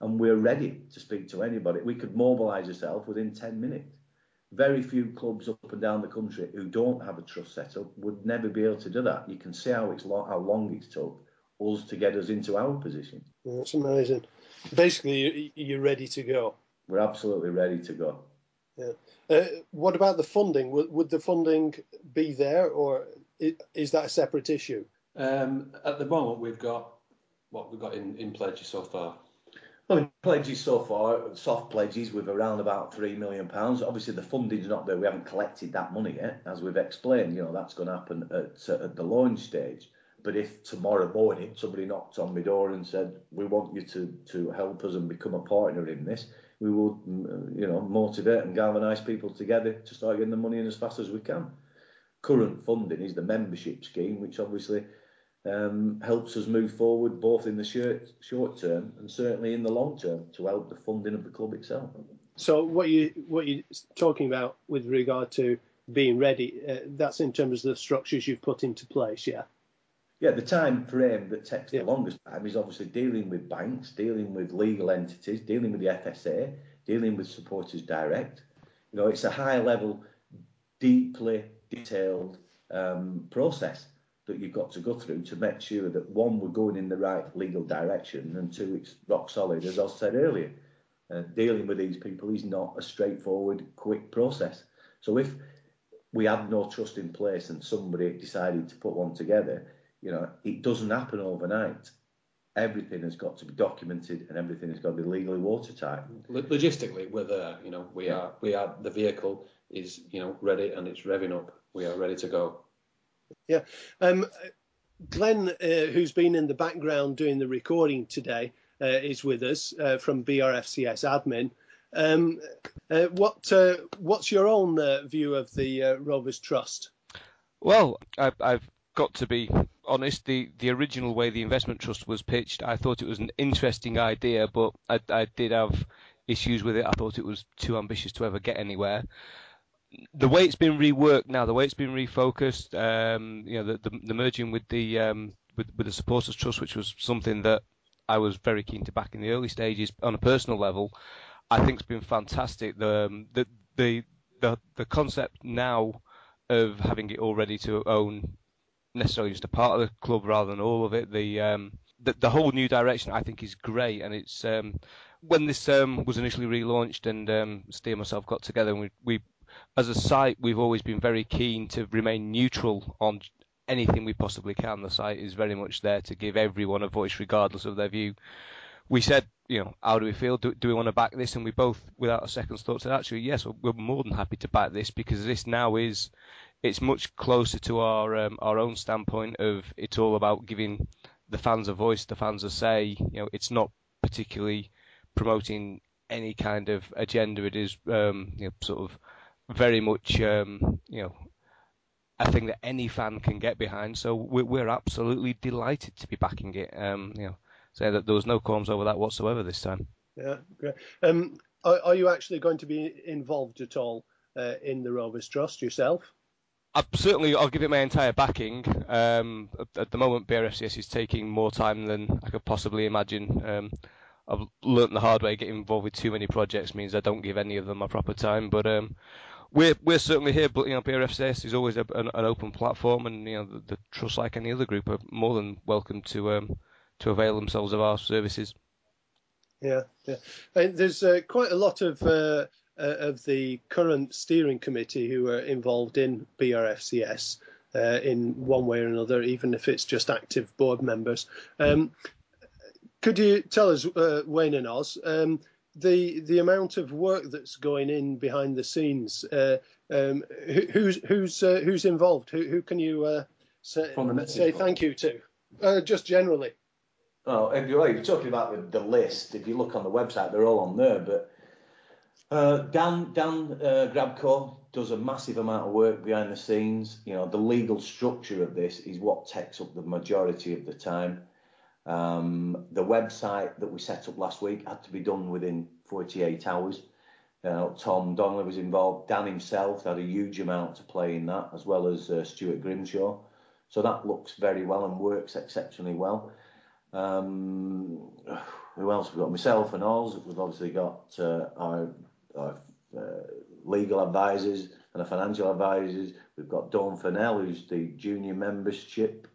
and we're ready to speak to anybody. We could mobilise ourselves within 10 minutes very few clubs up and down the country who don't have a trust set up would never be able to do that. You can see how it's lo- how long it's took us to get us into our position. That's amazing. Basically, you're ready to go. We're absolutely ready to go. Yeah. Uh, what about the funding? Would, would, the funding be there, or is that a separate issue? Um, at the moment, we've got what we've got in, in pledges so far. Well, pledges so far, soft pledges with around about three million pounds. Obviously, the funding's not there. We haven't collected that money yet, as we've explained. You know that's going to happen at, at the launch stage. But if tomorrow morning somebody knocked on my door and said, "We want you to to help us and become a partner in this," we will, you know, motivate and galvanise people together to start getting the money in as fast as we can. Current funding is the membership scheme, which obviously um, helps us move forward both in the short, short term and certainly in the long term to help the funding of the club itself. So what you what you're talking about with regard to being ready, uh, that's in terms of the structures you've put into place, yeah. Yeah, the time frame that takes yeah. the longest time is obviously dealing with banks, dealing with legal entities, dealing with the FSA, dealing with supporters direct. You know, it's a high level, deeply detailed um, process that you've got to go through to make sure that one, we're going in the right legal direction, and two, it's rock solid, as I said earlier. Uh, dealing with these people is not a straightforward, quick process. So if we have no trust in place and somebody decided to put one together, you know, it doesn't happen overnight. Everything has got to be documented and everything has got to be legally watertight. Logistically, we're there. You know, we yeah. are. We are. The vehicle is, you know, ready and it's revving up. We are ready to go. Yeah. Um, Glenn, uh, who's been in the background doing the recording today, uh, is with us uh, from BRFCS admin. Um, uh, what uh, what's your own uh, view of the Rovers Trust? Well, I, I've got to be honest, the, the original way the investment trust was pitched, I thought it was an interesting idea, but I, I did have issues with it. I thought it was too ambitious to ever get anywhere. The way it's been reworked now, the way it's been refocused, um, you know, the, the, the merging with the um, with, with the supporters trust, which was something that I was very keen to back in the early stages on a personal level. I think it's been fantastic. The um, the the the, the concept now of having it all ready to own necessarily just a part of the club rather than all of it. The um, the, the whole new direction I think is great, and it's um, when this um, was initially relaunched and um, Steve and myself got together, and we, we as a site we've always been very keen to remain neutral on anything we possibly can. The site is very much there to give everyone a voice regardless of their view. We said, you know, how do we feel? Do, do we want to back this? And we both, without a second thought, said, actually, yes, we're more than happy to back this because this now is it's much closer to our um, our own standpoint of it's all about giving the fans a voice, the fans a say. You know, it's not particularly promoting any kind of agenda. It is um, you know, sort of very much um, you know a thing that any fan can get behind. So we're, we're absolutely delighted to be backing it. Um, you know, say that there was no qualms over that whatsoever this time. Yeah, great. Um, are, are, you actually going to be involved at all uh, in the Rovers Trust yourself? I certainly I'll give it my entire backing. Um, at, at, the moment, BRFCS is taking more time than I could possibly imagine. Um, I've learnt the hard way getting involved with too many projects means I don't give any of them my proper time. But um, we're we're certainly here. But you know, BRFCS is always a, an, an, open platform, and you know, the, the, trust like any other group are more than welcome to um, to avail themselves of our services. Yeah, yeah. And there's uh, quite a lot of uh, uh, of the current steering committee who are involved in BRFCS uh, in one way or another, even if it's just active board members. Um, could you tell us, uh, Wayne and Oz, um, the the amount of work that's going in behind the scenes? Uh, um, who, who's who's uh, who's involved? Who, who can you uh, say, say thank you to? just generally. Oh, if you're, you're talking about the, the list, if you look on the website, they're all on there. But uh, Dan Dan uh, Grabko does a massive amount of work behind the scenes. You know, the legal structure of this is what takes up the majority of the time. Um, the website that we set up last week had to be done within 48 hours. Uh, Tom Donnelly was involved. Dan himself had a huge amount to play in that, as well as uh, Stuart Grimshaw. So that looks very well and works exceptionally well. Um, who else? We've got myself and Oz. We've obviously got uh, our our uh, legal advisors and our financial advisors. We've got Dawn Fennell, who's the junior membership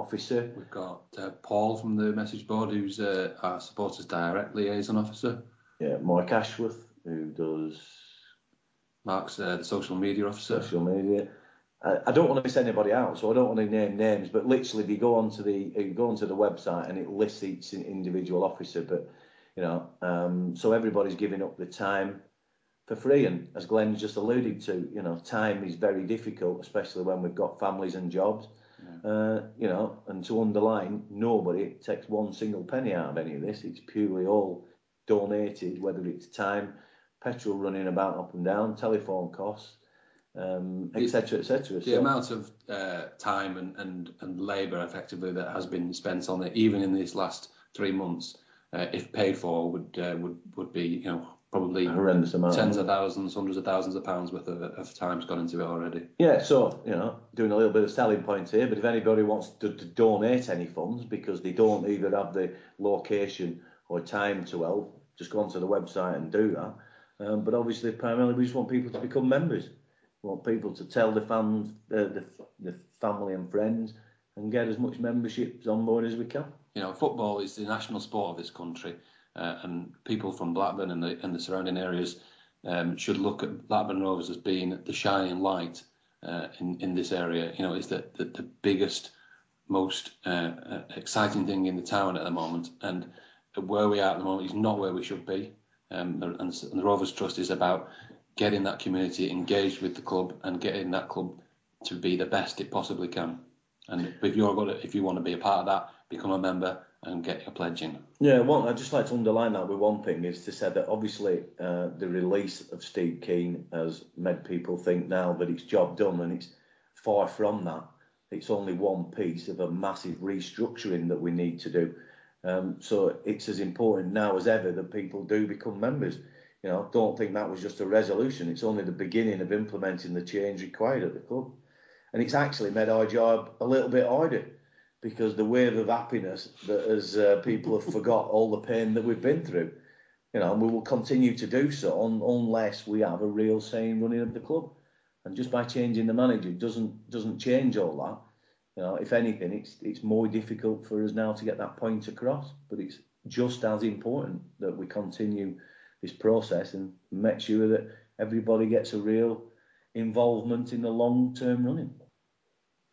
officer. We've got uh, Paul from the message board, who's uh, our supporters direct liaison officer. Yeah, Mike Ashworth, who does. Mark's uh, the social media officer. Social media. I don't want to miss anybody out, so I don't want to name names. But literally, if you go onto the you go onto the website and it lists each individual officer, but you know, um, so everybody's giving up the time for free. And as Glenn just alluded to, you know, time is very difficult, especially when we've got families and jobs. Yeah. Uh, you know, and to underline, nobody takes one single penny out of any of this. It's purely all donated, whether it's time, petrol running about up and down, telephone costs, etc., um, etc. Et the so, amount of uh, time and, and, and labour effectively that has been spent on it, even in these last three months, uh, if paid for, would uh, would would be you know probably horrendous amount. Tens of thousands, hundreds of thousands of pounds worth of, of time's gone into it already. Yeah, so you know, doing a little bit of selling points here, but if anybody wants to, to donate any funds because they don't either have the location or time to help, just go onto the website and do that. Um, but obviously, primarily, we just want people to become members. We want people to tell the fans, uh, the, the family and friends, and get as much memberships on board as we can. You know, football is the national sport of this country, and people from Blackburn and the, and the surrounding areas um, should look at Blackburn Rovers as being the shining light uh, in in this area. You know, it's the the, the biggest, most uh, uh, exciting thing in the town at the moment, and where we are at the moment is not where we should be. Um, and, and the Rovers Trust is about getting that community engaged with the club and getting that club to be the best it possibly can. And if you're if you want to be a part of that, become a member and get your pledge in. Yeah, well, I'd just like to underline that with one thing is to say that obviously uh, the release of Steve Kean has made people think now that it's job done, and it's far from that. It's only one piece of a massive restructuring that we need to do. Um, so it's as important now as ever that people do become members. You know, don't think that was just a resolution. It's only the beginning of implementing the change required at the club, and it's actually made our job a little bit harder because the wave of happiness that as uh, people have forgot all the pain that we've been through, you know, and we will continue to do so unless we have a real say in running of the club. And just by changing the manager doesn't doesn't change all that. You know, if anything, it's it's more difficult for us now to get that point across. But it's just as important that we continue this process and make sure that everybody gets a real involvement in the long term running.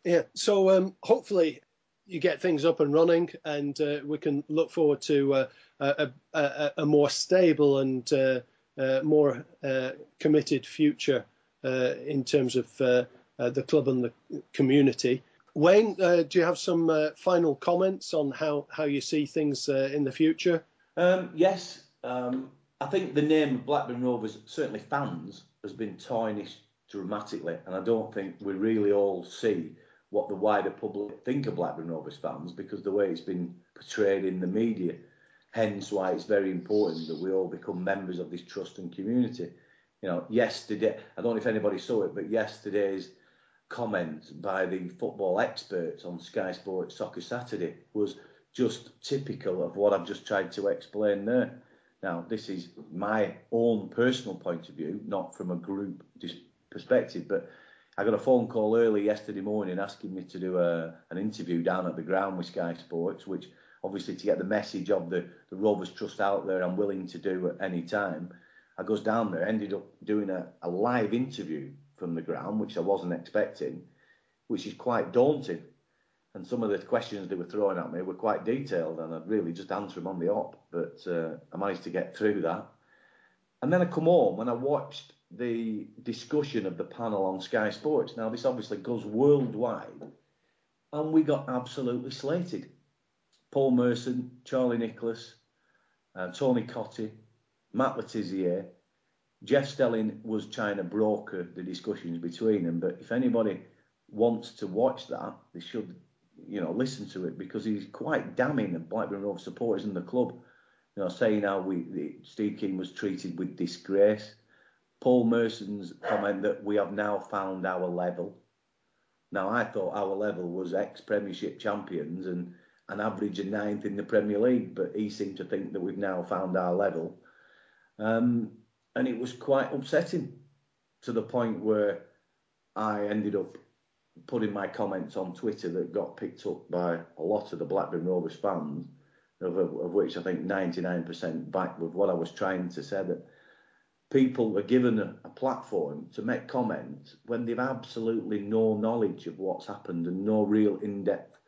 Yeah. So um, hopefully you get things up and running, and uh, we can look forward to uh, a, a, a, more stable and uh, uh more uh, committed future in terms of the club and the community. Wayne, do you have some final comments on how, how you see things in the future? Um, yes, um, I think the name of Blackburn Rovers, certainly fans, has been tarnished dramatically, and I don't think we really all see what the wider public think of Blackburn Rovers fans because the way it's been portrayed in the media. Hence why it's very important that we all become members of this trust and community. You know, yesterday, I don't know if anybody saw it, but yesterday's comment by the football experts on Sky Sports Soccer Saturday was just typical of what I've just tried to explain there. Now, this is my own personal point of view, not from a group perspective, but I got a phone call early yesterday morning asking me to do a, an interview down at the ground with Sky Sports, which obviously to get the message of the, the Rovers Trust out there, I'm willing to do at any time. I goes down there, ended up doing a, a live interview from the ground, which I wasn't expecting, which is quite daunting. And some of the questions they were throwing at me were quite detailed, and I'd really just answer them on the op. But uh, I managed to get through that. And then I come home and I watched the discussion of the panel on Sky Sports. Now, this obviously goes worldwide, and we got absolutely slated. Paul Merson, Charlie Nicholas, uh, Tony Cottee, Matt Le Tissier, Jeff Stelling was trying to broker the discussions between them. But if anybody wants to watch that, they should, you know, listen to it because he's quite damning of Blackburn Rovers supporters in the club. You know, saying how we the, Steve Kean was treated with disgrace. Paul Merson's comment that we have now found our level. Now, I thought our level was ex Premiership champions and an average of ninth in the Premier League, but he seemed to think that we've now found our level. Um, and it was quite upsetting to the point where I ended up putting my comments on Twitter that got picked up by a lot of the Blackburn Rovers fans, of, of which I think 99% back with what I was trying to say that people are given a, a, platform to make comments when they've absolutely no knowledge of what's happened and no real in-depth,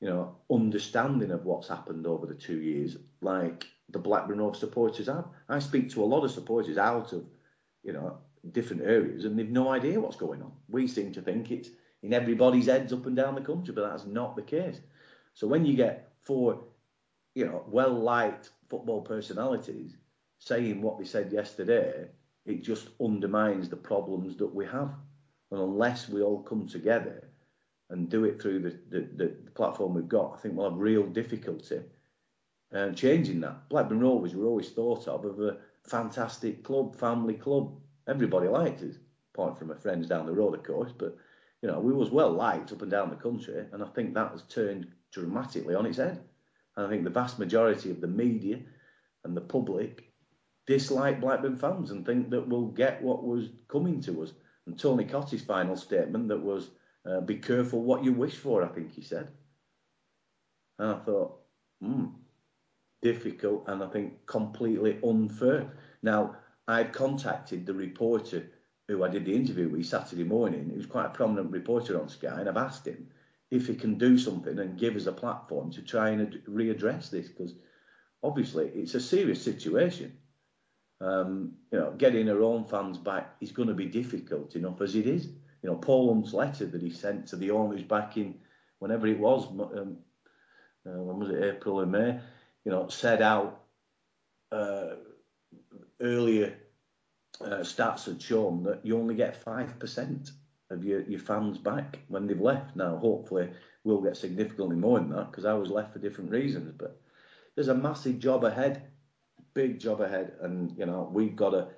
you know, understanding of what's happened over the two years, like the Blackburn Rovers supporters have. I speak to a lot of supporters out of, you know, different areas, and they've no idea what's going on. We seem to think it's in everybody's heads up and down the country, but that's not the case. So when you get four, you know, well-liked football personalities saying what they said yesterday, it just undermines the problems that we have. And unless we all come together and do it through the, the, the platform we've got, I think we'll have real difficulty uh, changing that. Blackburn Rovers were always thought of as a fantastic club, family club. Everybody liked us, apart from my friends down the road, of course. But you know, we was well liked up and down the country, and I think that has turned dramatically on its head. And I think the vast majority of the media and the public dislike Blackburn fans and think that we'll get what was coming to us. And Tony Cottee's final statement that was, uh, "Be careful what you wish for," I think he said. And I thought, hmm, difficult, and I think completely unfair. Now, I've contacted the reporter who I did the interview with Saturday morning. He was quite a prominent reporter on Sky, and I've asked him if he can do something and give us a platform to try and readdress this because obviously it's a serious situation. Um, you know, getting our own fans back is going to be difficult enough as it is. You know, Hunt's letter that he sent to the owners back in whenever it was, um, uh, when was it, April or May, you know, said out uh, earlier uh, stats had shown that you only get 5% of your, your fans back when they've left. Now, hopefully, we'll get significantly more than that because I was left for different reasons. But there's a massive job ahead, big job ahead, and you know we've got to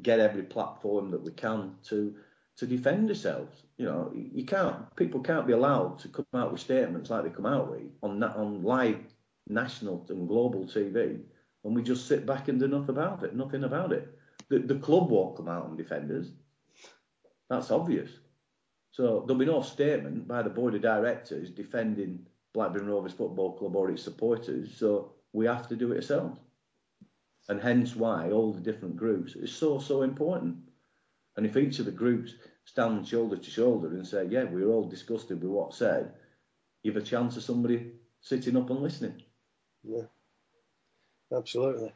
get every platform that we can to to defend ourselves. You know, you can't people can't be allowed to come out with statements like they come out with on that on live national and global TV, and we just sit back and do nothing about it. Nothing about it. The, the club won't come out and defend us. That's obvious. So there'll be no statement by the board of directors defending Blackburn Rovers Football Club or its supporters. So we have to do it ourselves. And hence why all the different groups is so, so important. And if each of the groups stand shoulder to shoulder and say, yeah, we're all disgusted with what's said, you have a chance of somebody sitting up and listening. Yeah, absolutely.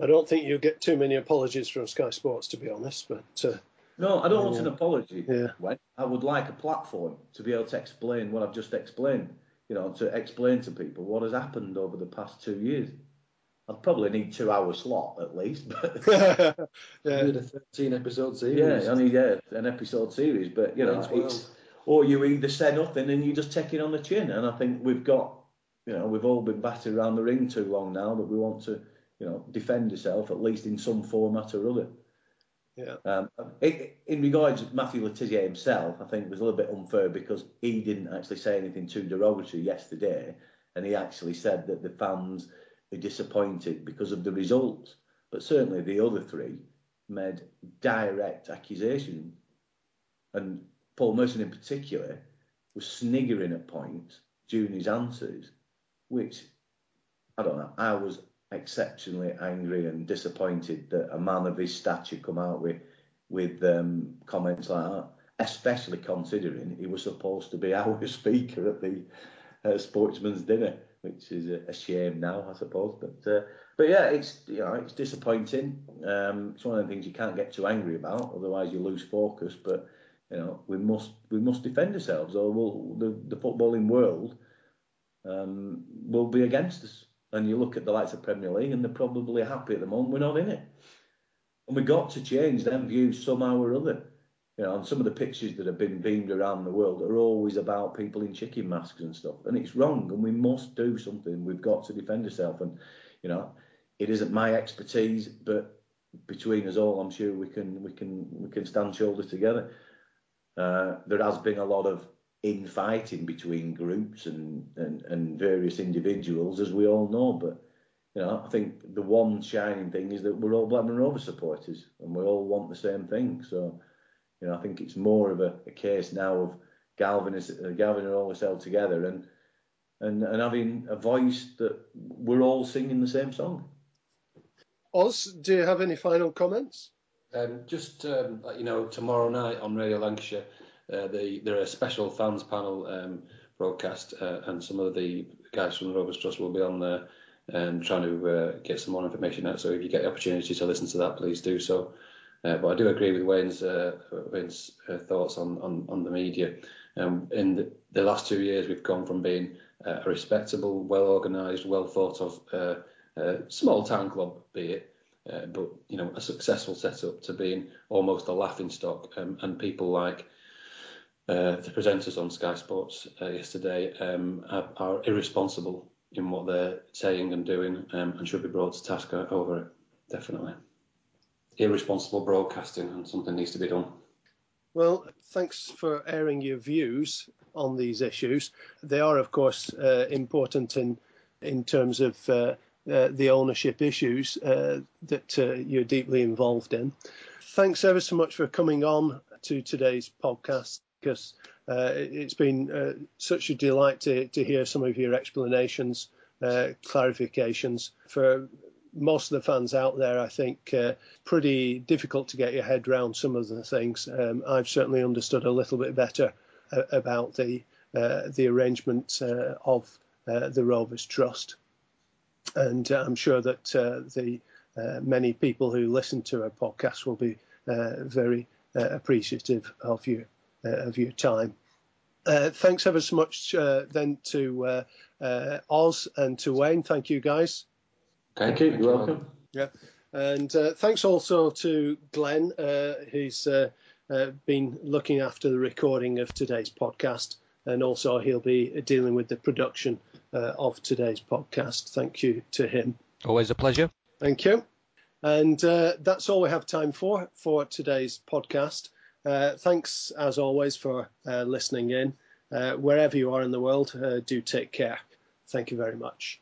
I don't think you'll get too many apologies from Sky Sports, to be honest. But uh, no, I don't want an apology. Yeah. I would like a platform to be able to explain what I've just explained. You know, to explain to people what has happened over the past two years. I'd probably need two hour slot at least. But yeah, a thirteen episode series. Yeah, I need yeah, an episode series. But you know, it's or you either say nothing and you just take it on the chin. And I think we've got, you know, we've all been battered around the ring too long now that we want to, you know, defend yourself at least in some format or other. Yeah. Um, it, in regards to Matthew Le himself, I think it was a little bit unfair because he didn't actually say anything too derogatory yesterday, and he actually said that the fans are disappointed because of the results. But certainly the other three made direct accusations, and Paul Merson in particular was sniggering at points during his answers, which I don't know. I was exceptionally angry and disappointed that a man of his stature come out with with um, comments like that, especially considering he was supposed to be our speaker at the uh, sportsman's dinner, which is a, a, shame now, I suppose. But uh, but yeah, it's you know it's disappointing. Um, it's one of the things you can't get too angry about, otherwise you lose focus. But you know, we must we must defend ourselves, or we'll, the the footballing world um, will be against us. And you look at the likes of Premier League, and they're probably happy at the moment we're not in it. And we got to change them views somehow or other. You know, and some of the pictures that have been beamed around the world are always about people in chicken masks and stuff, and it's wrong. And we must do something. We've got to defend ourselves. And you know, it isn't my expertise, but between us all, I'm sure we can we can we can stand shoulder together. Uh, there has been a lot of infighting between groups and, and, and various individuals, as we all know. But you know, I think the one shining thing is that we're all Blackburn Rovers supporters and we all want the same thing. So, you know, I think it's more of a, a case now of Galvin, galvanizing, uh, galvanizing all ourselves together and, and and having a voice that we're all singing the same song. Oz, do you have any final comments? Um, just um, you know, tomorrow night on Radio Lancashire, uh, they, they're a special fans panel um, broadcast, uh, and some of the guys from the Rovers Trust will be on there and trying to uh, get some more information out. So if you get the opportunity to listen to that, please do so. Uh, but I do agree with Wayne's uh, Uh, thoughts on, on, on the media. Um, in the, the, last two years, we've gone from being a respectable, well organised, well thought of small town club, be it, uh, but you know a successful setup to being almost a laughing stock, um, and people like uh, the presenters on Sky Sports uh, yesterday um, are, are, irresponsible in what they're saying and doing, um, and should be brought to task over it. Definitely, irresponsible broadcasting, and something needs to be done. Well, thanks for airing your views on these issues. They are, of course, uh, important in in terms of uh, uh, the ownership issues uh, that uh, you're deeply involved in. thanks ever so much for coming on to today's podcast because uh, it's been such a delight to, to hear some of your explanations, clarifications. For most of the fans out there, I think uh, pretty difficult to get your head around some of the things. Um, I've certainly understood a little bit better uh, about the uh, the arrangement of the Rovers Trust, and I'm sure that the many people who listen to our podcast will be very appreciative of you uh, of your time. Uh, thanks ever so much uh, then to Oz and to Wayne. Thank you, guys. Thank you. You're welcome. Yeah. And uh, thanks also to Glenn, uh, who's uh, been looking after the recording of today's podcast. And also, he'll be dealing with the production of today's podcast. Thank you to him. Always a pleasure. Thank you. And that's all we have time for for today's podcast. Uh, thanks, as always, for uh, listening in. Uh, wherever you are in the world, uh, do take care. Thank you very much.